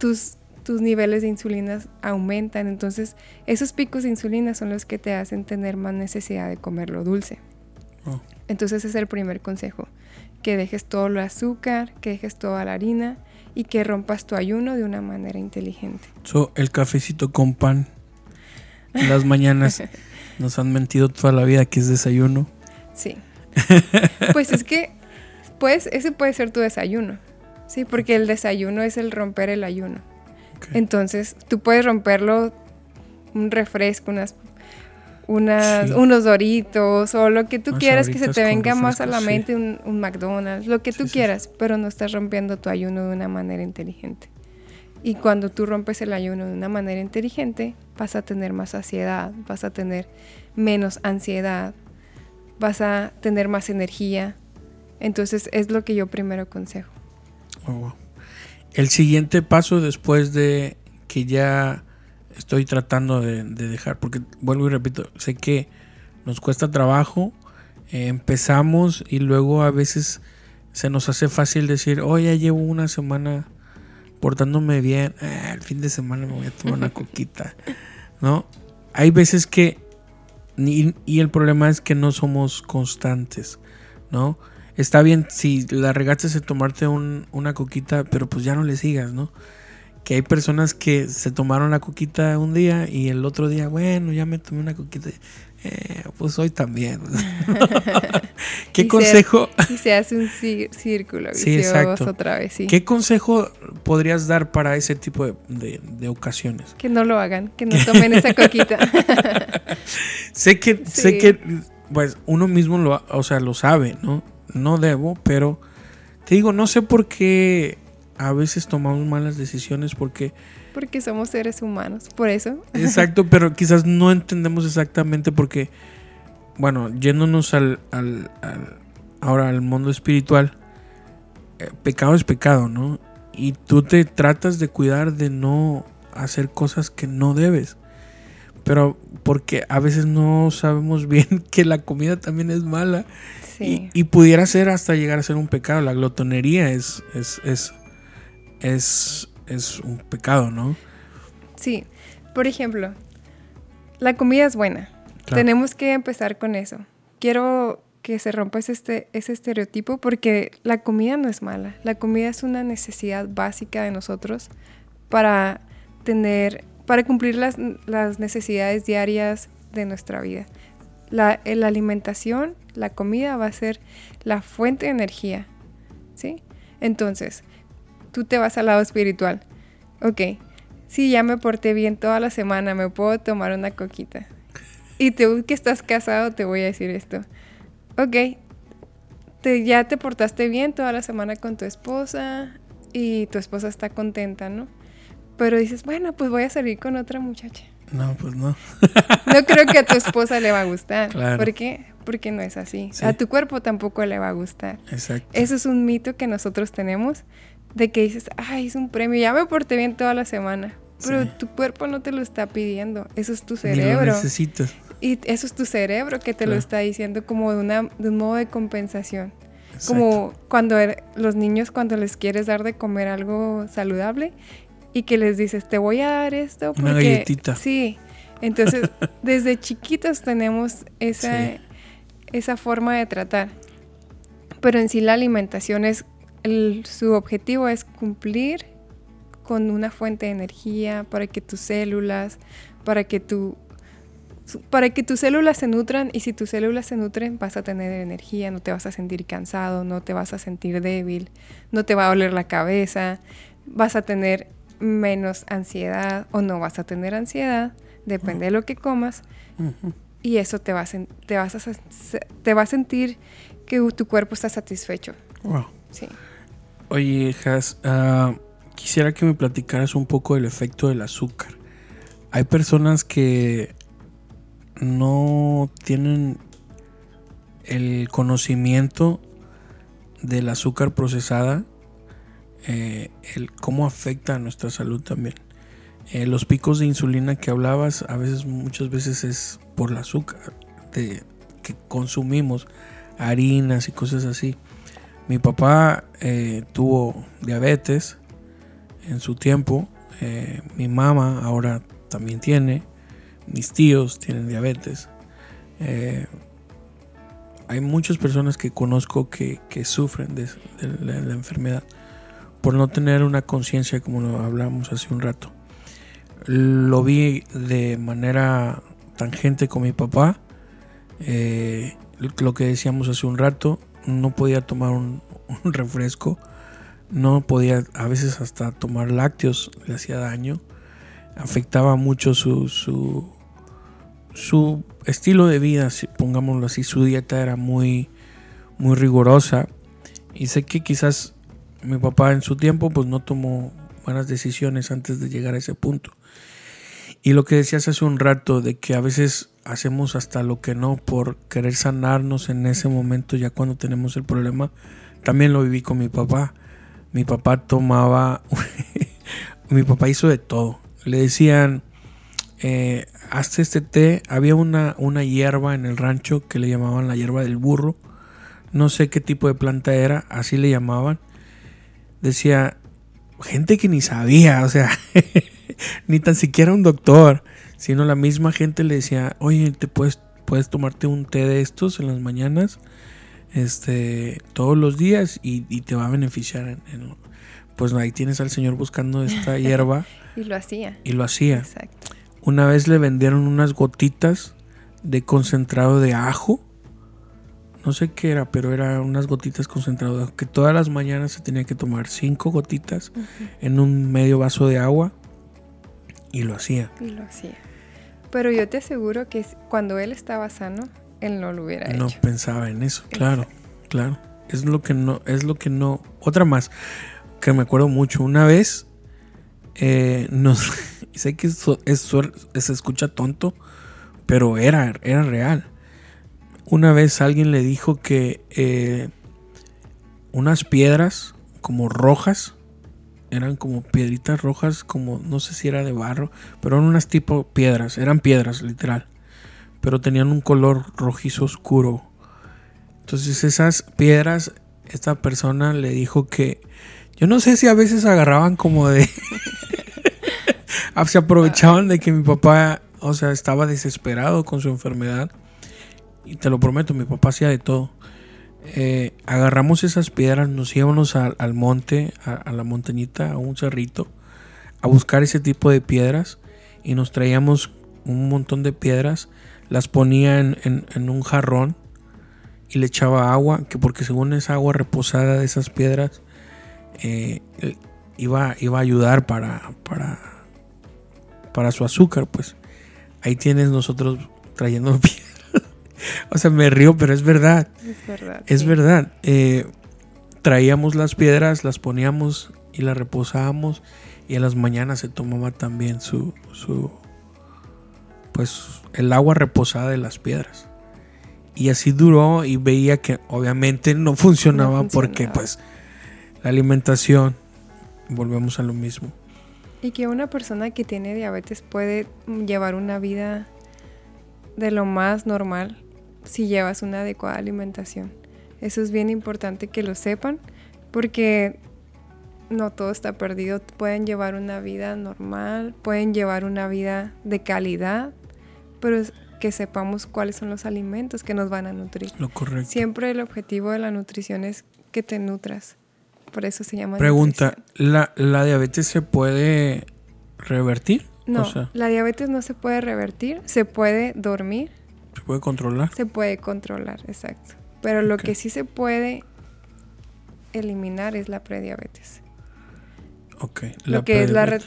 tus, tus niveles de insulina aumentan, entonces esos picos de insulina son los que te hacen tener más necesidad de comer lo dulce. Oh. Entonces ese es el primer consejo, que dejes todo el azúcar, que dejes toda la harina y que rompas tu ayuno de una manera inteligente. So, el cafecito con pan en las mañanas nos han mentido toda la vida que es desayuno. Sí. Pues es que, pues, ese puede ser tu desayuno. Sí, porque el desayuno es el romper el ayuno. Entonces, tú puedes romperlo un refresco, unas unas, unos doritos o lo que tú quieras que se te venga más a la mente, un, McDonald's, lo que tú quieras, pero no estás rompiendo tu ayuno de una manera inteligente. Y cuando tú rompes el ayuno de una manera inteligente, vas a tener más saciedad, vas a tener menos ansiedad, vas a tener más energía. Entonces es lo que yo primero aconsejo. El siguiente paso después de que ya estoy tratando de, dejar, porque vuelvo y repito, sé que nos cuesta trabajo, eh, empezamos y luego a veces se nos hace fácil decir, oh, ya llevo una semana portándome bien, eh, el fin de semana me voy a tomar una coquita, ¿no? Hay veces que, y, y el problema es que no somos constantes, ¿no? Está bien si la regaste de tomarte una coquita, pero pues ya no le sigas, ¿no? que hay personas que se tomaron la coquita un día y el otro día, bueno, ya me tomé una coquita. Eh, pues hoy también. ¿Qué consejo? y se hace un círculo sí, exacto. otra vez, sí. ¿Qué consejo podrías dar para ese tipo de, ocasiones? Que no lo hagan, que no tomen esa coquita. sé que, sé que, pues uno mismo lo, o sea, lo sabe, ¿no? No debo, pero te digo, no sé por qué a veces tomamos malas decisiones porque... Porque somos seres humanos, por eso. Exacto, pero quizás no entendemos exactamente porque, bueno, yéndonos al, al, ahora al mundo espiritual, eh, pecado es pecado, ¿no? Y tú te tratas de cuidar de no hacer cosas que no debes. Pero porque a veces no sabemos bien que la comida también es mala. Sí. Y, pudiera ser hasta llegar a ser un pecado. La glotonería es, es, es es, un pecado, ¿no? Sí. Por ejemplo, la comida es buena. Tenemos que empezar con eso. Quiero que se rompa ese, este, ese estereotipo porque la comida no es mala. La comida es una necesidad básica de nosotros para tener, para cumplir las, necesidades diarias de nuestra vida. La, la, alimentación, la comida va a ser la fuente de energía, ¿sí? Entonces, tú te vas al lado espiritual. Ok, si ya me porté bien toda la semana, me puedo tomar una coquita. Y tú que estás casado, te voy a decir esto. Ok, te, ya te portaste bien toda la semana con tu esposa y tu esposa está contenta, ¿no? Pero dices, bueno, pues voy a salir con otra muchacha. No, pues no. no creo que a tu esposa le va a gustar. ¿Por qué? Porque no es así. A tu cuerpo tampoco le va a gustar. Exacto. Eso es un mito que nosotros tenemos de que dices, ay, es un premio, ya me porté bien toda la semana. Pero tu cuerpo no te lo está pidiendo, eso es tu cerebro. lo necesitas. Y eso es tu cerebro que te lo está diciendo como de, una, de un modo de compensación. Como cuando er, los niños, cuando les quieres dar de comer algo saludable y que les dices, te voy a dar esto. Porque, Una galletita. Sí. Entonces, desde chiquitos tenemos esa, esa forma de tratar. Pero en sí la alimentación es su objetivo es cumplir con una fuente de energía para que tus células, para que tu para que tus células se nutran y si tus células se nutren vas a tener energía, no te vas a sentir cansado, no te vas a sentir débil, no te va a doler la cabeza, vas a tener menos ansiedad o no vas a tener ansiedad, depende de lo que comas. Y eso te va, a te, vas a, te va a sentir que tu cuerpo está satisfecho. Wow. Sí. Oye, hijas, ah, quisiera que me platicaras un poco del efecto del azúcar. Hay personas que no tienen el conocimiento del azúcar procesada, eh, el cómo afecta a nuestra salud también. Eh, los picos de insulina que hablabas, a veces, muchas veces es por el azúcar que consumimos, harinas y cosas así. Mi papá eh, tuvo diabetes en su tiempo, mi mamá ahora también tiene, mis tíos tienen diabetes. hay muchas personas que conozco que, sufren de, la enfermedad por no tener una conciencia como lo hablamos hace un rato. Lo vi de manera tangente con mi papá. Eh, lo que decíamos hace un rato, no podía tomar un, refresco, no podía a veces hasta tomar lácteos, le hacía daño, afectaba mucho su, su, estilo de vida, pongámoslo así, su dieta era muy, muy rigurosa y sé que quizás mi papá en su tiempo pues no tomó buenas decisiones antes de llegar a ese punto. Y lo que decías hace un rato de que a veces hacemos hasta lo que no por querer sanarnos en ese momento ya cuando tenemos el problema, también lo viví con mi papá. Mi papá tomaba, mi papá hizo de todo. Le decían, eh, hazte este té. Había una, una hierba en el rancho que le llamaban la hierba del burro. No sé qué tipo de planta era, así le llamaban decía, gente que ni sabía, o sea, ni tan siquiera un doctor, sino la misma gente le decía, oye, te puedes, puedes tomarte un té de estos en las mañanas, este, todos los días y, te va a beneficiar. pues ahí tienes al señor buscando esta hierba. y lo hacía. Y lo hacía. Una vez le vendieron unas gotitas de concentrado de ajo no sé qué era, pero era unas gotitas concentradas, que todas las mañanas se tenía que tomar cinco gotitas en un medio vaso de agua y lo hacía. Y lo hacía. Pero yo te aseguro que cuando él estaba sano, él no lo hubiera hecho. No pensaba en eso, claro, claro. Es lo que no, es lo que no. Otra más, que me acuerdo mucho, una vez eh, nos, sé que eso, se escucha tonto, pero era, era real una vez alguien le dijo que eh, unas piedras como rojas, eran como piedritas rojas, como no sé si era de barro, pero eran unas tipo piedras, eran piedras literal, pero tenían un color rojizo oscuro. Entonces esas piedras, esta persona le dijo que, yo no sé si a veces agarraban como de... se aprovechaban de que mi papá, o sea, estaba desesperado con su enfermedad y te lo prometo, mi papá hacía de todo. Eh, agarramos esas piedras, nos íbamos al monte, a, la montañita, a un cerrito, a buscar ese tipo de piedras y nos traíamos un montón de piedras, las ponía en, un jarrón y le echaba agua, que porque según esa agua reposada de esas piedras eh, iba, iba a ayudar para, para, para su azúcar, pues ahí tienes nosotros trayendo piedras o sea, me río, pero es verdad. Es verdad. Es verdad. Eh, traíamos las piedras, las poníamos y las reposábamos y en las mañanas se tomaba también su, su, pues el agua reposada de las piedras. Y así duró y veía que obviamente no funcionaba, porque pues la alimentación, volvemos a lo mismo. Y que una persona que tiene diabetes puede llevar una vida de lo más normal si llevas una adecuada alimentación. Eso es bien importante que lo sepan porque no todo está perdido. Pueden llevar una vida normal, pueden llevar una vida de calidad, pero que sepamos cuáles son los alimentos que nos van a nutrir. Lo correcto. Siempre el objetivo de la nutrición es que te nutras. Por eso se llama Pregunta, ¿la, ¿la diabetes se puede revertir? No, la diabetes no se puede revertir, se puede dormir ¿Se puede controlar? Se puede controlar, exacto. Pero lo que sí se puede eliminar es la prediabetes. Ok. lo, que es la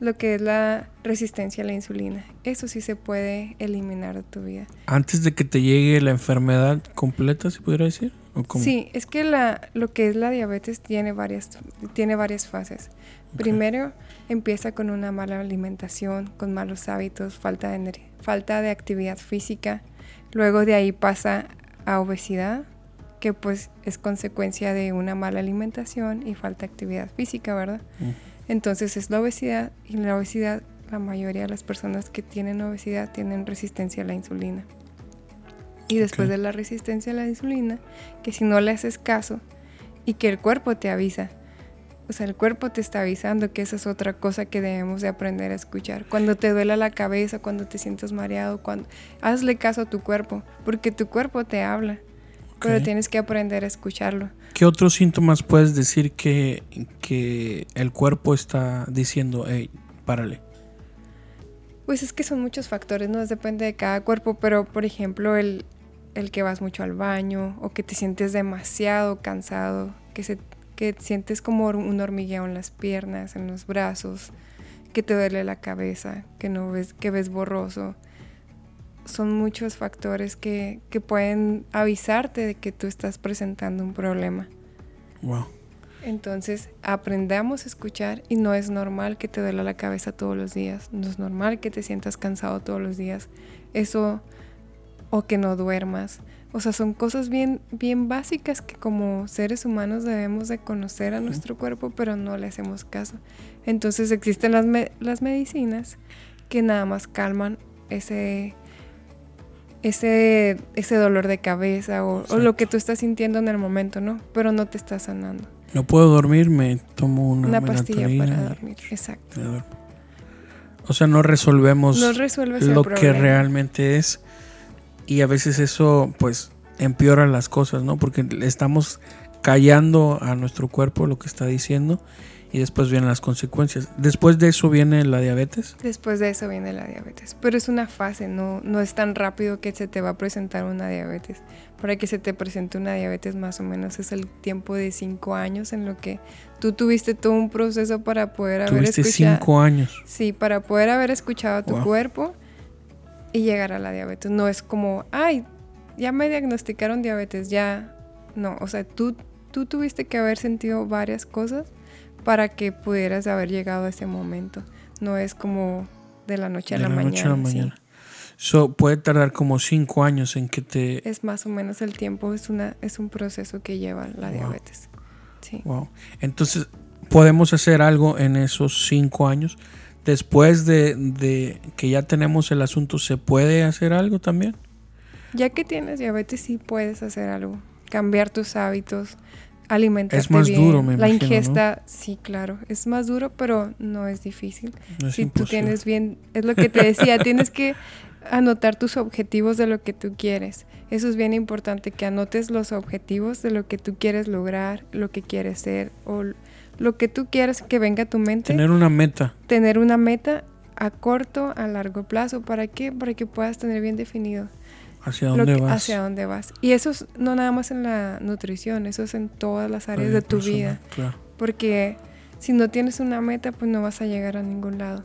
lo que es la resistencia a la insulina. Eso sí se puede eliminar de tu vida. Antes de que te llegue la enfermedad completa, ¿se pudiera decir? Sí, es que la, lo que es la diabetes tiene varias, tiene varias fases. Primero empieza con una mala alimentación, con malos hábitos, falta de falta de actividad física. Luego de ahí pasa a obesidad, que pues es consecuencia de una mala alimentación y falta de actividad física, ¿verdad? Entonces es la obesidad y la obesidad la mayoría de las personas que tienen obesidad tienen resistencia a la insulina. Y después de la resistencia a la insulina, que si no le haces caso y que el cuerpo te avisa, o sea, el cuerpo te está avisando que esa es otra cosa que debemos de aprender a escuchar. Cuando te duela la cabeza, cuando te sientes mareado, cuando hazle caso a tu cuerpo, porque tu cuerpo te habla, pero tienes que aprender a escucharlo. ¿Qué otros síntomas puedes decir que, que el cuerpo está diciendo, hey, párale? Pues es que son muchos factores, no depende de cada cuerpo, pero por ejemplo el, el que vas mucho al baño o que te sientes demasiado cansado, que, se, que sientes como un hormigueo en las piernas, en los brazos, que te duele la cabeza, que no ves, que ves borroso. Son muchos factores que, que pueden avisarte de que tú estás presentando un problema. Wow. Entonces, aprendamos a escuchar y no es normal que te duela la cabeza todos los días, no es normal que te sientas cansado todos los días. Eso o que no duermas. O sea, son cosas bien bien básicas que como seres humanos debemos de conocer a nuestro cuerpo, pero no le hacemos caso. Entonces, existen las me- las medicinas que nada más calman ese ese, ese dolor de cabeza o, o lo que tú estás sintiendo en el momento, ¿no? Pero no te está sanando. No puedo dormir, me tomo una, Una pastilla para dormir, exacto. O sea, no resolvemos No lo que realmente es y a veces eso pues empeora las cosas, ¿no? Porque estamos callando a nuestro cuerpo lo que está diciendo y después vienen las consecuencias. Después de eso viene la diabetes. Después de eso viene la diabetes. Pero es una fase, no, no es tan rápido que se te va a presentar una diabetes. Para que se te presente una diabetes más o menos es el tiempo de cinco años en lo que tú tuviste todo un proceso para poder haber Tuviste escuchado. cinco años. Sí, para poder haber escuchado a tu Wow. cuerpo y llegar a la diabetes. No es como, ay, ya me diagnosticaron diabetes, ya. No, o sea, tú, tú tuviste que haber sentido varias cosas para que pudieras haber llegado a ese momento. No es como de la noche a de la, la mañana. noche a la sí. mañana. So, puede tardar como cinco años en que te... Es más o menos el tiempo, es, una, es un proceso que lleva la Wow. diabetes. Sí. Wow. Entonces, podemos hacer algo en esos cinco años. Después de, de que ya tenemos el asunto, ¿se puede hacer algo también? Ya que tienes diabetes, sí puedes hacer algo. Cambiar tus hábitos, alimentarte Es más bien. duro, me La imagino, ¿no? ingesta, sí, claro. Es más duro, pero no es difícil. No es si tú tienes bien, es lo que te decía, tienes que anotar tus objetivos de lo que tú quieres. Eso es bien importante, que anotes los objetivos de lo que tú quieres lograr, lo que quieres ser o lo que tú quieres que venga a tu mente Tener una meta. tener una meta a corto, a largo plazo. ¿Para qué? Para que puedas tener bien definido ¿Hacia dónde que- vas? hacia dónde vas. Y eso es no nada más en la nutrición, eso es en todas las áreas de tu vida. Claro, Porque si no tienes una meta, pues no vas a llegar a ningún lado.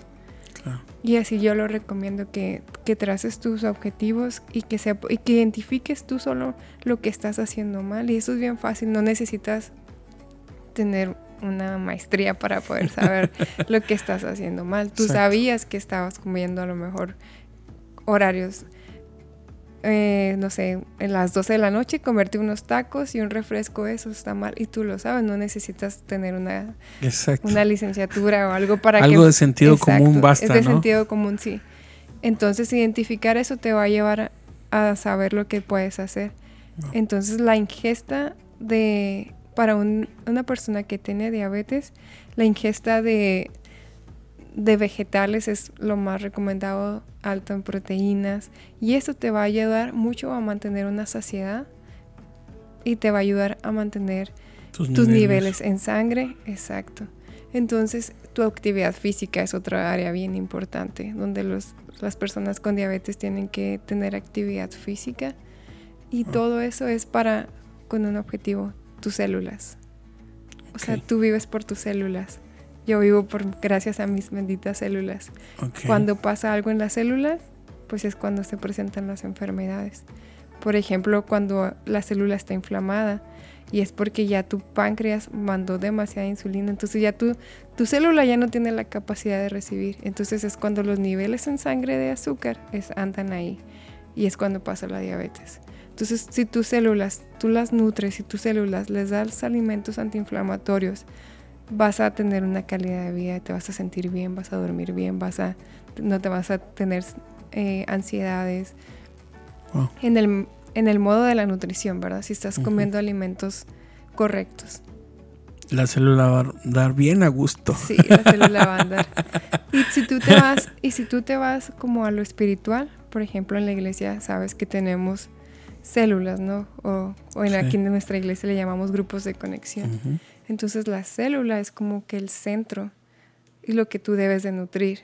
claro. Y así yo lo recomiendo que, que traces tus objetivos y que, sea, y que identifiques tú solo lo que estás haciendo mal. Y eso es bien fácil, no necesitas tener una maestría para poder saber lo que estás haciendo mal. Tú Exacto. sabías que estabas comiendo a lo mejor horarios, eh, no sé, en las 12 de la noche, comerte unos tacos y un refresco, eso está mal. Y tú lo sabes, no necesitas tener una Exacto. una licenciatura o algo para que... Algo de sentido común basta, Es de ¿no? sentido común, sí. Entonces, identificar eso te va a llevar a, a saber lo que puedes hacer. No. Entonces, la ingesta de... Para un- una persona que tiene diabetes, la ingesta de, de vegetales es lo más recomendado, alto en proteínas. Y eso te va a ayudar mucho a mantener una saciedad y te va a ayudar a mantener Tus, tus niveles en sangre, exacto. Entonces, tu actividad física es otra área bien importante, donde los, las personas con diabetes tienen que tener actividad física y Ah. todo eso es para, con un objetivo, tus células. O sea, tú vives por tus células. Yo vivo por gracias a mis benditas células. Cuando pasa algo en las células, pues es cuando se presentan las enfermedades. Por ejemplo, cuando la célula está inflamada y es porque ya tu páncreas mandó demasiada insulina, entonces ya tu, tu célula ya no tiene la capacidad de recibir. Entonces es cuando los niveles en sangre de azúcar es, andan ahí y es cuando pasa la diabetes. Entonces, si tus células, tú las nutres y tus células les das alimentos antiinflamatorios vas a tener una calidad de vida, te vas a sentir bien, vas a dormir bien, vas a, no te vas a tener eh, ansiedades. En, el, en el modo de la nutrición, ¿verdad? Si estás comiendo alimentos correctos. La célula va a dar bien a gusto. Sí, la célula va a andar. Y si tú te vas, y si tú te vas como a lo espiritual, por ejemplo, en la iglesia sabes que tenemos células, ¿no? O, en aquí en nuestra iglesia le llamamos grupos de conexión. Entonces la célula es como que el centro y lo que tú debes de nutrir.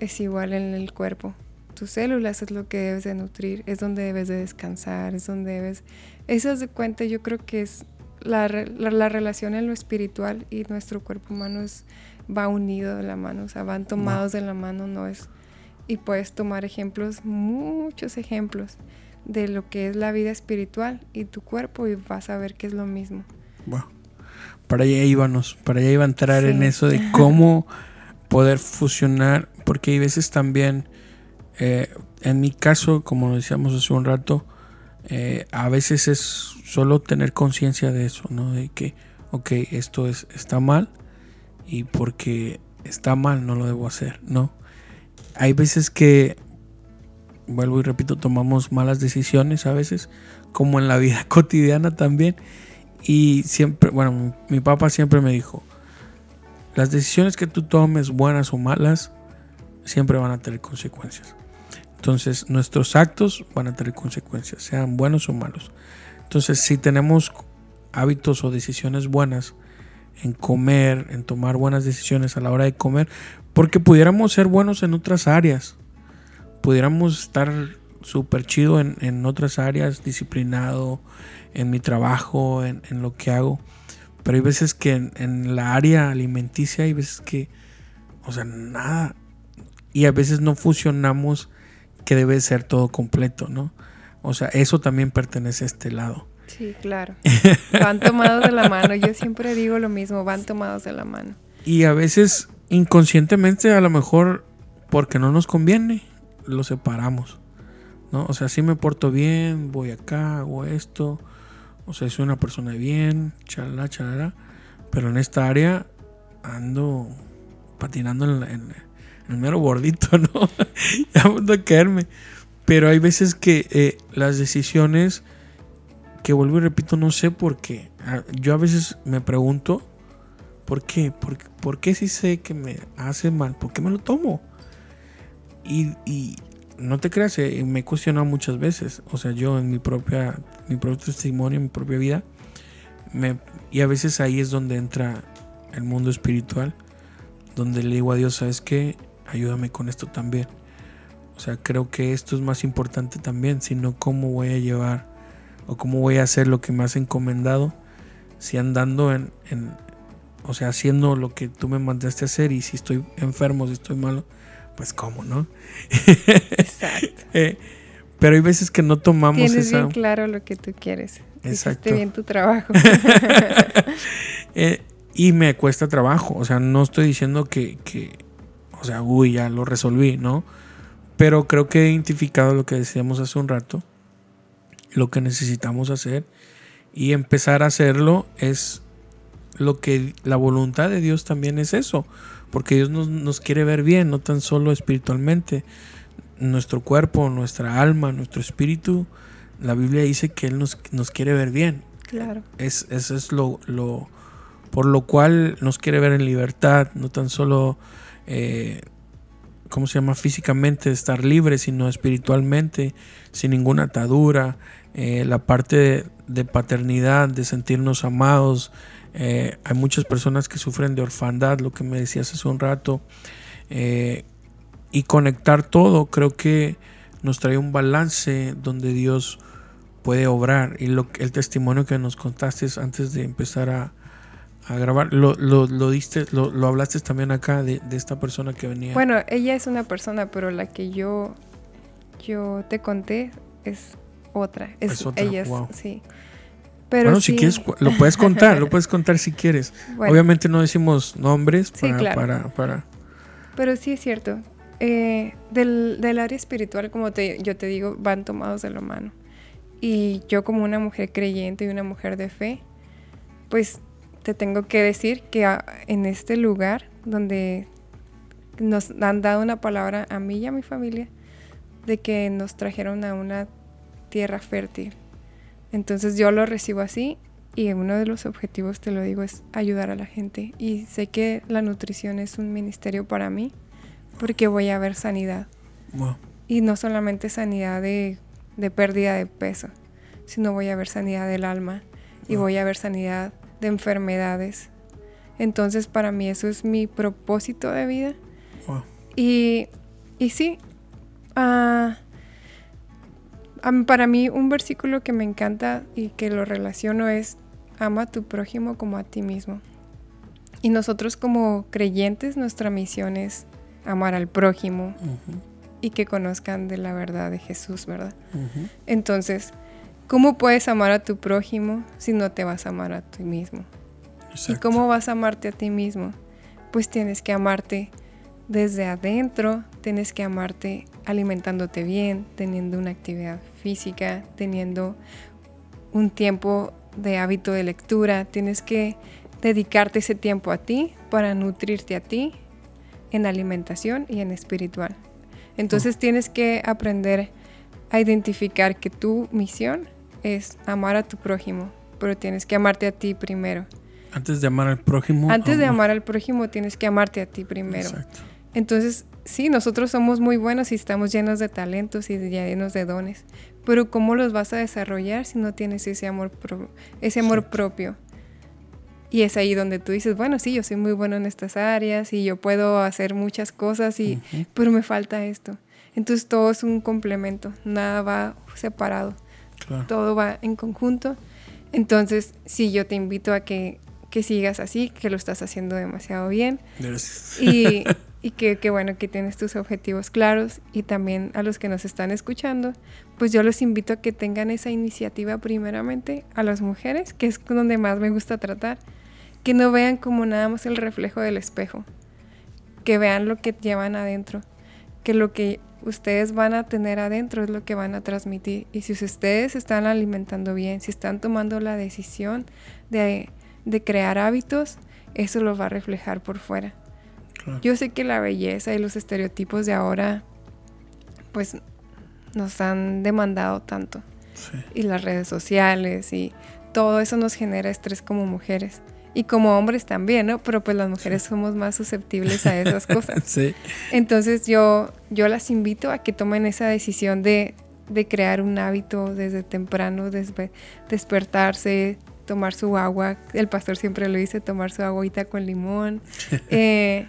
Es igual en el cuerpo. Tus células es lo que debes de nutrir, es donde debes de descansar, es donde debes... Eso de cuenta yo creo que es la, la, relación en lo espiritual y nuestro cuerpo humano es, va unido de la mano, o sea, van tomados de la mano, no es... Y puedes tomar ejemplos, muchos ejemplos de lo que es la vida espiritual y tu cuerpo y vas a ver que es lo mismo. Bueno, para allá íbamos, para allá iba a entrar en eso de cómo poder fusionar, porque hay veces también, eh, en mi caso, como decíamos hace un rato, eh, a veces es solo tener conciencia de eso, ¿no? De que, ok, esto es, está mal y porque está mal no lo debo hacer, ¿no? Hay veces que vuelvo y repito, tomamos malas decisiones a veces, como en la vida cotidiana también. Y siempre, bueno, mi papá siempre me dijo, las decisiones que tú tomes, buenas o malas, siempre van a tener consecuencias. Entonces, nuestros actos van a tener consecuencias, sean buenos o malos. Entonces, si tenemos hábitos o decisiones buenas en comer, en tomar buenas decisiones a la hora de comer, porque pudiéramos ser buenos en otras áreas, pudiéramos estar súper chido en, otras áreas, disciplinado en mi trabajo, en, lo que hago. Pero hay veces que en, la área alimenticia hay veces que, o sea, nada. Y a veces no fusionamos que debe ser todo completo, ¿no? O sea, eso también pertenece a este lado. Sí, claro. Van tomados de la mano. Yo siempre digo lo mismo, van tomados de la mano. Y a veces inconscientemente, a lo mejor porque no nos conviene lo separamos. ¿no? O sea, si me porto bien, voy acá, hago esto. O sea, soy una persona bien, chalala, chalala. Pero en esta área ando patinando en, el mero bordito, ¿no? ya a a caerme. Pero hay veces que eh, las decisiones, que vuelvo y repito, no sé por qué. Yo a veces me pregunto, ¿por qué? ¿Por, ¿por qué si sé que me hace mal? ¿Por qué me lo tomo? Y, no te creas, eh, me he cuestionado muchas veces. O sea, yo en mi propia, mi propio testimonio, en mi propia vida, y a veces ahí es donde entra el mundo espiritual, donde le digo a Dios, ¿sabes qué? Ayúdame con esto también. O sea, creo que esto es más importante también, sino cómo voy a llevar o cómo voy a hacer lo que me has encomendado, si andando en, o sea, haciendo lo que tú me mandaste hacer y si estoy enfermo, si estoy malo, pues cómo, ¿no? Exacto. Eh, pero hay veces que no tomamos Tienes bien claro lo que tú quieres. Exacto. Hiciste bien tu trabajo. Eh, y me cuesta trabajo. O sea, no estoy diciendo que, que, o sea, uy, ya lo resolví, ¿no? Pero creo que he identificado lo que decíamos hace un rato, lo que necesitamos hacer y empezar a hacerlo es lo que la voluntad de Dios también es eso porque Dios nos, quiere ver bien, no tan solo espiritualmente. Nuestro cuerpo, nuestra alma, nuestro espíritu, la Biblia dice que Él nos, nos quiere ver bien. Claro. Es, eso es lo, lo, por lo cual nos quiere ver en libertad, no tan solo, eh, ¿cómo se llama? Físicamente estar libre, sino espiritualmente, sin ninguna atadura. Eh, la parte de paternidad, de sentirnos amados, eh, hay muchas personas que sufren de orfandad, lo que me decías hace un rato. Eh, y conectar todo creo que nos trae un balance donde Dios puede obrar. Y lo, el testimonio que nos contaste antes de empezar a, grabar, lo, lo, diste, lo, hablaste también acá de, esta persona que venía. Bueno, ella es una persona, pero la que yo, yo te conté es otra. Es, otra. Ella sí bueno, si quieres, lo puedes contar, lo puedes contar si quieres. Obviamente no decimos nombres para, para, Pero sí es cierto. Eh, del, área espiritual, como te, yo te digo, van tomados de la mano. Y yo como una mujer creyente y una mujer de fe, pues te tengo que decir que en este lugar donde nos han dado una palabra a mí y a mi familia de que nos trajeron a una tierra fértil. Entonces yo lo recibo así y uno de los objetivos, te lo digo, es ayudar a la gente. Y sé que la nutrición es un ministerio para mí porque voy a ver sanidad. Y no solamente sanidad de, pérdida de peso, sino voy a ver sanidad del alma y voy a ver sanidad de enfermedades. Entonces para mí eso es mi propósito de vida. Y, y sí, ah, para mí un versículo que me encanta y que lo relaciono es ama a tu prójimo como a ti mismo. Y nosotros como creyentes, nuestra misión es amar al prójimo y que conozcan de la verdad de Jesús, ¿verdad? Entonces, ¿cómo puedes amar a tu prójimo si no te vas a amar a ti mismo? ¿Y cómo vas a amarte a ti mismo? Pues tienes que amarte desde adentro, tienes que amarte alimentándote bien, teniendo una actividad física, teniendo un tiempo de hábito de lectura, tienes que dedicarte ese tiempo a ti para nutrirte a ti en alimentación y en espiritual. Entonces tienes que aprender a identificar que tu misión es amar a tu prójimo, pero tienes que amarte a ti primero. Antes de amar al prójimo. Antes de amar al prójimo tienes que amarte a ti primero. Exacto. Entonces, sí, nosotros somos muy buenos y estamos llenos de talentos y llenos de dones, pero ¿cómo los vas a desarrollar si no tienes ese amor, ese amor propio? Y es ahí donde tú dices, bueno, sí, yo soy muy bueno en estas áreas y yo puedo hacer muchas cosas, y, pero me falta esto. Entonces todo es un complemento, nada va separado, todo va en conjunto. Entonces, sí, yo te invito a que, que sigas así, que lo estás haciendo demasiado bien. Gracias. Y, y que, que, bueno que tienes tus objetivos claros y también a los que nos están escuchando, pues yo los invito a que tengan esa iniciativa primeramente a las mujeres, que es donde más me gusta tratar, que no vean como nada más el reflejo del espejo, que vean lo que llevan adentro, que lo que ustedes van a tener adentro es lo que van a transmitir. Y si ustedes están alimentando bien, si están tomando la decisión de, de crear hábitos, eso lo va a reflejar por fuera. Yo sé que la belleza y los estereotipos de ahora, pues nos han demandado tanto. Y las redes sociales y todo eso nos genera estrés como mujeres y como hombres también, ¿no? Pero pues las mujeres somos más susceptibles a esas cosas. sí. Entonces yo, yo las invito a que tomen esa decisión de, de crear un hábito desde temprano, despertarse, tomar su agua. El pastor siempre lo dice, tomar su agüita con limón. Eh,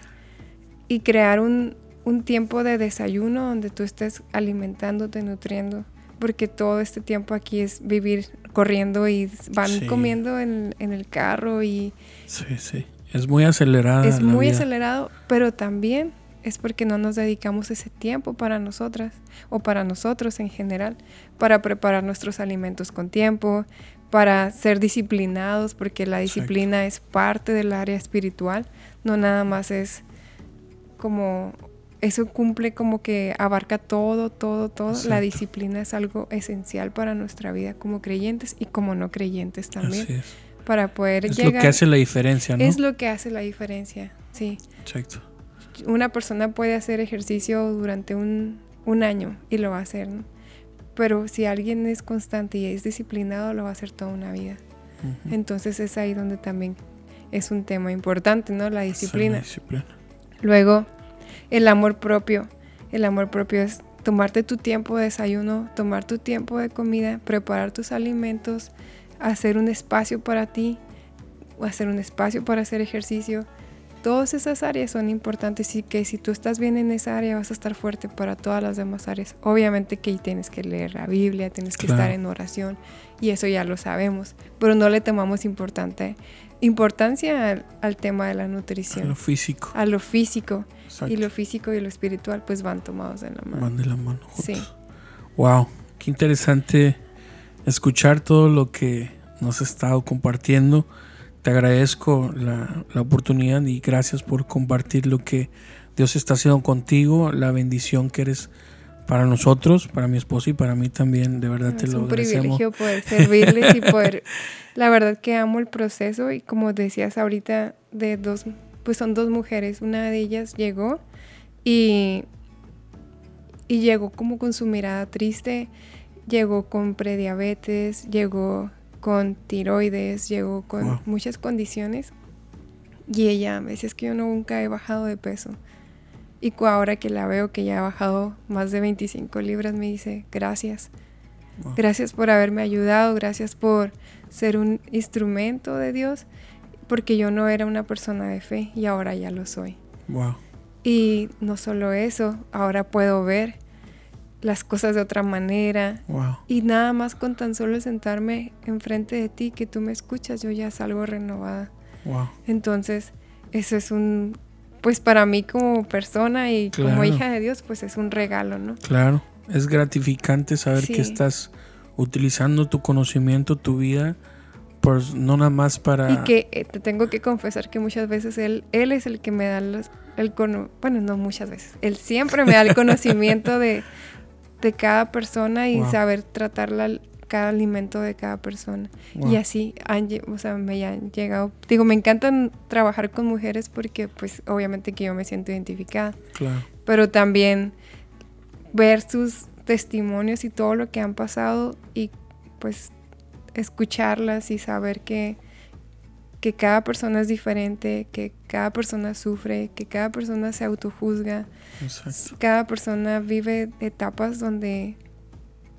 y crear un, un tiempo de desayuno donde tú estés alimentándote, nutriendo porque todo este tiempo aquí es vivir corriendo y van comiendo en, el carro y... Sí, sí. Es muy acelerada. Es muy acelerado, pero también es porque no nos dedicamos ese tiempo para nosotras o para nosotros en general, para preparar nuestros alimentos con tiempo, para ser disciplinados, porque la disciplina es parte del área espiritual, no nada más es como eso cumple como que abarca todo, todo, todo. La disciplina es algo esencial para nuestra vida como creyentes y como no creyentes también. Así es. Para poder llegar. Es lo que hace la diferencia, ¿no? Es lo que hace la diferencia, sí. Exacto. Una persona puede hacer ejercicio durante un, un año y lo va a hacer, ¿no? Pero si alguien es constante y es disciplinado, lo va a hacer toda una vida. Entonces es ahí donde también es un tema importante, ¿no? La disciplina. la disciplina. Luego, el amor propio. El amor propio es tomarte tu tiempo de desayuno, tomar tu tiempo de comida, preparar tus alimentos, hacer un espacio para ti, hacer un espacio para hacer ejercicio. Todas esas áreas son importantes y que si tú estás bien en esa área vas a estar fuerte para todas las demás áreas. Obviamente que tienes que leer la Biblia, tienes que estar en oración y eso ya lo sabemos, pero no le tomamos importante, importancia al, tema de la nutrición. A lo físico. A lo físico. Y lo físico y lo espiritual pues van tomados de la mano. Van de la mano. Sí. Wow, qué interesante escuchar todo lo que nos has estado compartiendo. Te agradezco la, la oportunidad y gracias por compartir lo que Dios está haciendo contigo, la bendición que eres para nosotros, para mi esposa y para mí también, de verdad te lo agradecemos. Es un privilegio poder servirles y poder, la verdad que amo el proceso y como decías ahorita, de dos, pues son dos mujeres, una de ellas llegó y, y llegó como con su mirada triste, llegó con prediabetes, llegó con tiroides, llegó con muchas condiciones y ella me decía, es que yo nunca he bajado de peso. Y ahora que la veo que ya ha bajado más de 25 libras, me dice, gracias. Gracias por haberme ayudado, gracias por ser un instrumento de Dios, porque yo no era una persona de fe y ahora ya lo soy. Wow. Y no solo eso, ahora puedo ver las cosas de otra manera. Wow. Y nada más con tan solo sentarme enfrente de ti, que tú me escuchas, yo ya salgo renovada. Wow. Entonces, eso es un pues para mí como persona y como hija de Dios, pues es un regalo, ¿no? Claro, es gratificante saber que estás utilizando tu conocimiento, tu vida, pues no nada más para... Y que eh, te tengo que confesar que muchas veces él, él es el que me da los, el bueno, no muchas veces, él siempre me da el conocimiento de, de cada persona y saber tratarla cada alimento de cada persona. Y así han, o sea, me han llegado, digo, me encantan trabajar con mujeres porque pues obviamente que yo me siento identificada. Claro. Pero también ver sus testimonios y todo lo que han pasado y pues escucharlas y saber que, que cada persona es diferente, que cada persona sufre, que cada persona se autojuzga, cada persona vive etapas donde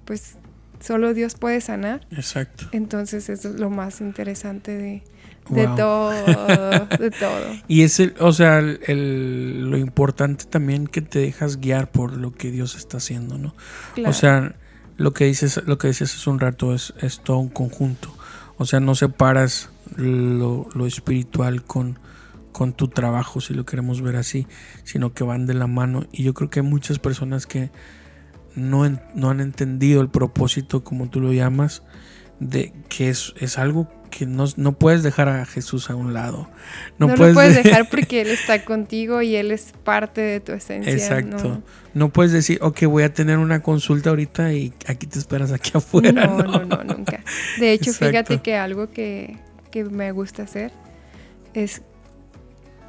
pues solo Dios puede sanar. Exacto. Entonces eso es lo más interesante de, todo, de todo. Y es el, o sea, lo importante también que te dejas guiar por lo que Dios está haciendo, ¿no? O sea, lo que dices, lo que decías hace un rato es, es todo un conjunto. O sea, no separas lo, lo espiritual con, con tu trabajo, si lo queremos ver así, sino que van de la mano. Y yo creo que hay muchas personas que no, no han entendido el propósito, como tú lo llamas, de que es, es algo que no, no, puedes dejar a Jesús a un lado. No, puedes lo puedes dejar porque Él está contigo y Él es parte de tu esencia. Exacto. No, puedes decir, ok, voy a tener una consulta ahorita y aquí te esperas aquí afuera. No, no, no, nunca. De hecho, fíjate que algo que, que me gusta hacer es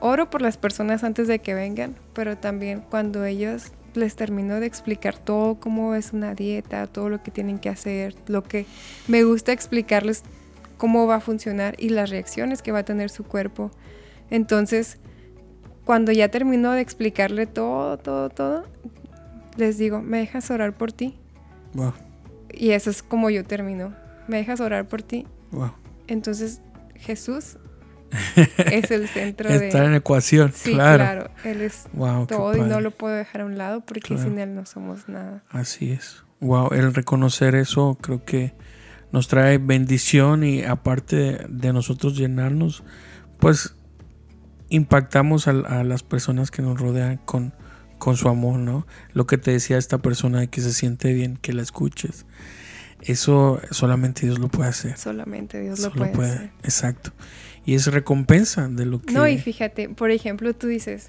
oro por las personas antes de que vengan, pero también cuando ellos les termino de explicar todo cómo es una dieta, todo lo que tienen que hacer, lo que me gusta explicarles cómo va a funcionar y las reacciones que va a tener su cuerpo. Entonces, cuando ya termino de explicarle todo, todo, todo, les digo, ¿me dejas orar por ti? Y eso es como yo termino. ¿Me dejas orar por ti? Entonces, Jesús es el centro de... Está en ecuación, sí, claro. Él es todo y no lo puedo dejar a un lado porque sin Él no somos nada. Así es. Wow, el reconocer eso creo que nos trae bendición y aparte de, nosotros llenarnos, pues impactamos a, las personas que nos rodean con, con su amor, ¿no? Lo que te decía esta persona de que se siente bien, que la escuches. Eso solamente Dios lo puede hacer. Solamente Dios lo puede, puede hacer. Exacto y es recompensa de lo que... No, y fíjate, por ejemplo, tú dices,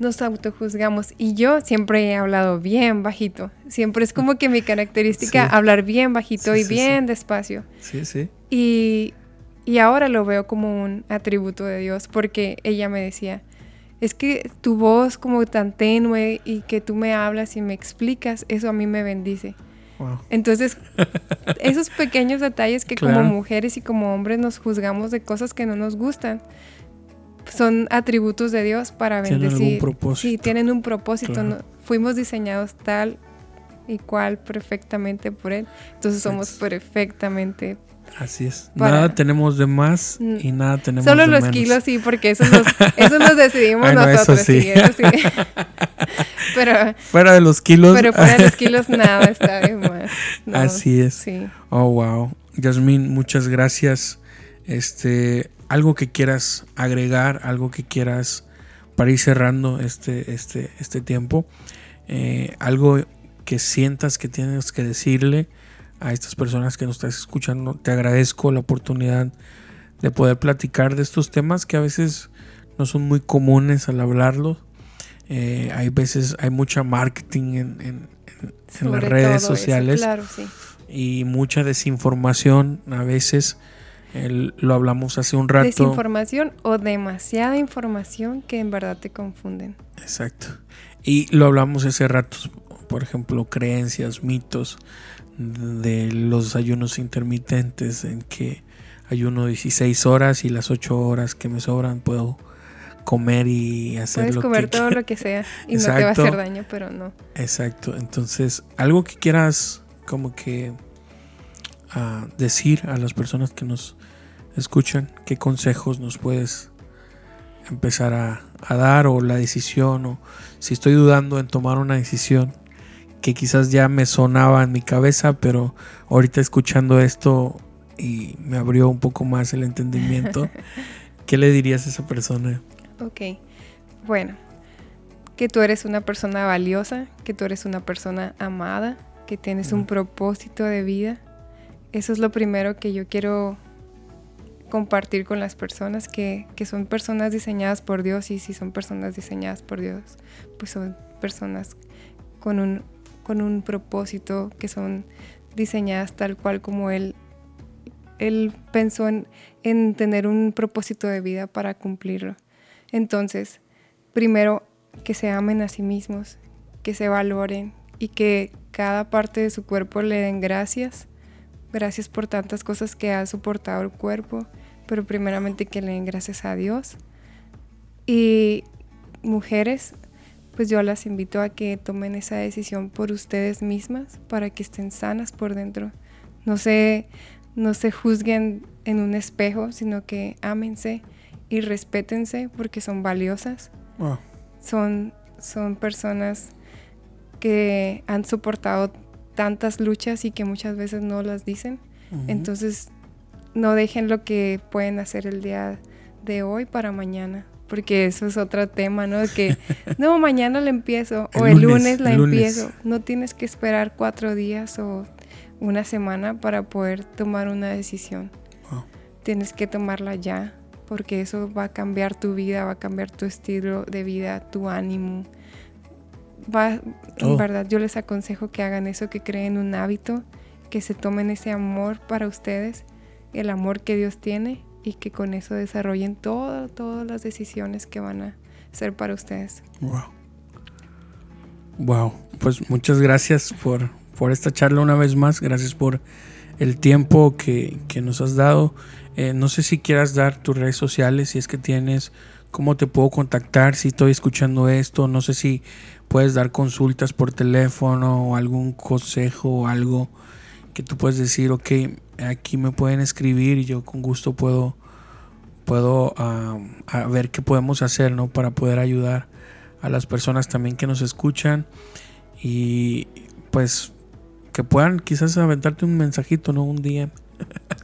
nos autojuzgamos y yo siempre he hablado bien bajito. Siempre es como que mi característica hablar bien bajito y bien despacio. Sí, sí. Y, y ahora lo veo como un atributo de Dios porque ella me decía, es que tu voz como tan tenue y que tú me hablas y me explicas, eso a mí me bendice. Entonces, esos pequeños detalles que como mujeres y como hombres nos juzgamos de cosas que no nos gustan, son atributos de Dios para bendecir. Tienen un propósito. Sí, tienen un propósito. Fuimos diseñados tal y cual perfectamente por Él. Entonces somos perfectamente Así es. Nada tenemos de más y nada tenemos Solo de los kilos sí, porque eso nos, eso nos decidimos nosotros. sí. pero, fuera de los kilos. Pero fuera de los kilos nada está más. Así es. Oh, wow. Yasmín, muchas gracias. Este, algo que quieras agregar, algo que quieras para ir cerrando este, este, este tiempo. Eh, algo que sientas que tienes que decirle a estas personas que nos estás escuchando. Te agradezco la oportunidad de poder platicar de estos temas que a veces no son muy comunes al hablarlos. Eh, hay veces, hay mucha marketing en, las redes sociales. claro, sí. Y mucha desinformación a veces. lo hablamos hace un rato. Desinformación o demasiada información que en verdad te confunden. Exacto. Y lo hablamos hace rato, por ejemplo, creencias, mitos de los ayunos intermitentes en que ayuno 16 horas y las 8 horas que me sobran puedo comer y hacer Puedes comer todo lo que sea y no te va a hacer daño, pero no. Exacto. Entonces, algo que quieras como que uh, decir a las personas que nos escuchan, qué consejos nos puedes empezar a, a dar o la decisión o si estoy dudando en tomar una decisión que quizás ya me sonaba en mi cabeza, pero ahorita escuchando esto y me abrió un poco más el entendimiento, ¿qué le dirías a esa persona? Ok, bueno, que tú eres una persona valiosa, que tú eres una persona amada, que tienes un propósito de vida. Eso es lo primero que yo quiero compartir con las personas, que, que son personas diseñadas por Dios y si son personas diseñadas por Dios, pues son personas con un con un propósito, que son diseñadas tal cual como él, él pensó en, en tener un propósito de vida para cumplirlo. Entonces, primero, que se amen a sí mismos, que se valoren y que cada parte de su cuerpo le den gracias. Gracias por tantas cosas que ha soportado el cuerpo, pero primeramente que le den gracias a Dios. Y mujeres, pues yo las invito a que tomen esa decisión por ustedes mismas para que estén sanas por dentro. No se, no se juzguen en un espejo, sino que ámense y respétense porque son valiosas. Son, son personas que han soportado tantas luchas y que muchas veces no las dicen. Entonces, no dejen lo que pueden hacer el día de hoy para mañana porque eso es otro tema, ¿no? Que, no, mañana la empiezo o el lunes, la empiezo. No tienes que esperar cuatro días o una semana para poder tomar una decisión. Tienes que tomarla ya, porque eso va a cambiar tu vida, va a cambiar tu estilo de vida, tu ánimo. Va, En oh. verdad, yo les aconsejo que hagan eso, que creen un hábito, que se tomen ese amor para ustedes, el amor que Dios tiene y que con eso desarrollen todas las decisiones que van a ser para ustedes. Wow. Wow. Pues muchas gracias por, por esta charla una vez más. Gracias por el tiempo que, nos has dado. Eh, no sé si quieras dar tus redes sociales, si es que tienes, cómo te puedo contactar si estoy escuchando esto. No sé si puedes dar consultas por teléfono o algún consejo o algo que tú puedes decir, ok, aquí me pueden escribir y yo con gusto puedo, puedo a ver qué podemos hacer ¿no? para poder ayudar a las personas también que nos escuchan y pues que puedan quizás aventarte un mensajito, ¿no? Un día.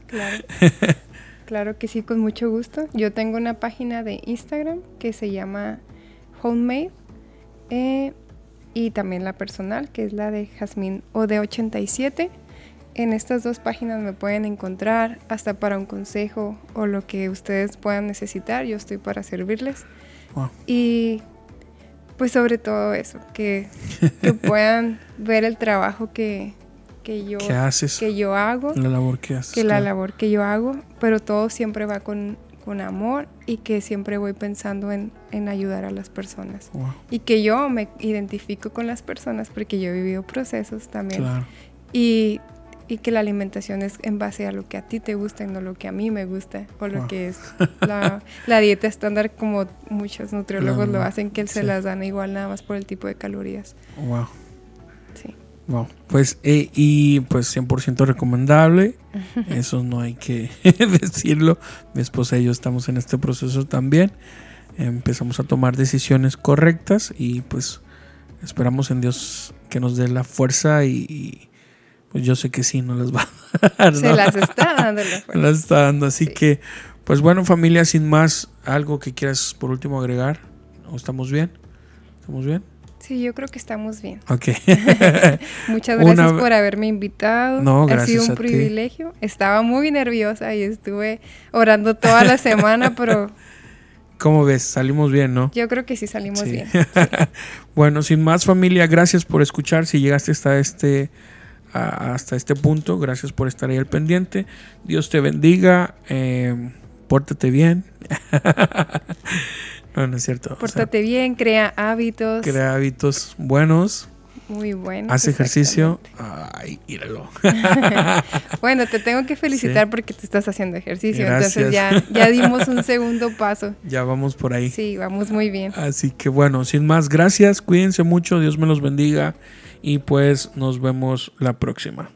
Claro. claro que sí, con mucho gusto. Yo tengo una página de Instagram que se llama Homemade eh, y también la personal que es la de Jazmín o de 87 en estas dos páginas me pueden encontrar hasta para un consejo o lo que ustedes puedan necesitar. Yo estoy para servirles. Y pues sobre todo eso, que, puedan ver el trabajo que, yo, que yo hago. La labor que haces. Que la labor que yo hago, pero todo siempre va con, amor y que siempre voy pensando en, ayudar a las personas. Y que yo me identifico con las personas porque yo he vivido procesos también. Claro. Y y que la alimentación es en base a lo que a ti te gusta y no lo que a mí me gusta o lo que es la, dieta estándar como muchos nutriólogos lo hacen que se las dan igual nada más por el tipo de calorías. Wow. Sí. Wow. Pues eh, y pues 100% recomendable. Eso no hay que decirlo. Mi esposa y yo estamos en este proceso también. Empezamos a tomar decisiones correctas y pues esperamos en Dios que nos dé la fuerza y pues yo sé que sí, no las va a dar. Se las está dando la Las está dando, así que, pues bueno, familia, sin más, algo que quieras por último agregar. ¿Estamos bien? ¿Estamos bien? Sí, yo creo que estamos bien. Ok. Muchas gracias por haberme invitado. No, gracias. Ha sido un privilegio. Estaba muy nerviosa y estuve orando toda la semana, pero ¿Cómo ves? Salimos bien, ¿no? Yo creo que sí salimos bien. bueno, sin más familia, gracias por escuchar. Si llegaste hasta este, hasta este punto, gracias por estar ahí al pendiente. Dios te bendiga. Eh, pórtate bien. No, no es cierto. Pórtate bien, crea hábitos. Crea hábitos buenos. Muy bueno. Haz ejercicio. Ay, íralo. bueno, te tengo que felicitar porque te estás haciendo ejercicio. Entonces ya, ya dimos un segundo paso. Ya vamos por ahí. Sí, vamos muy bien. Así que bueno, sin más, gracias. Cuídense mucho. Dios me los bendiga. Y pues nos vemos la próxima.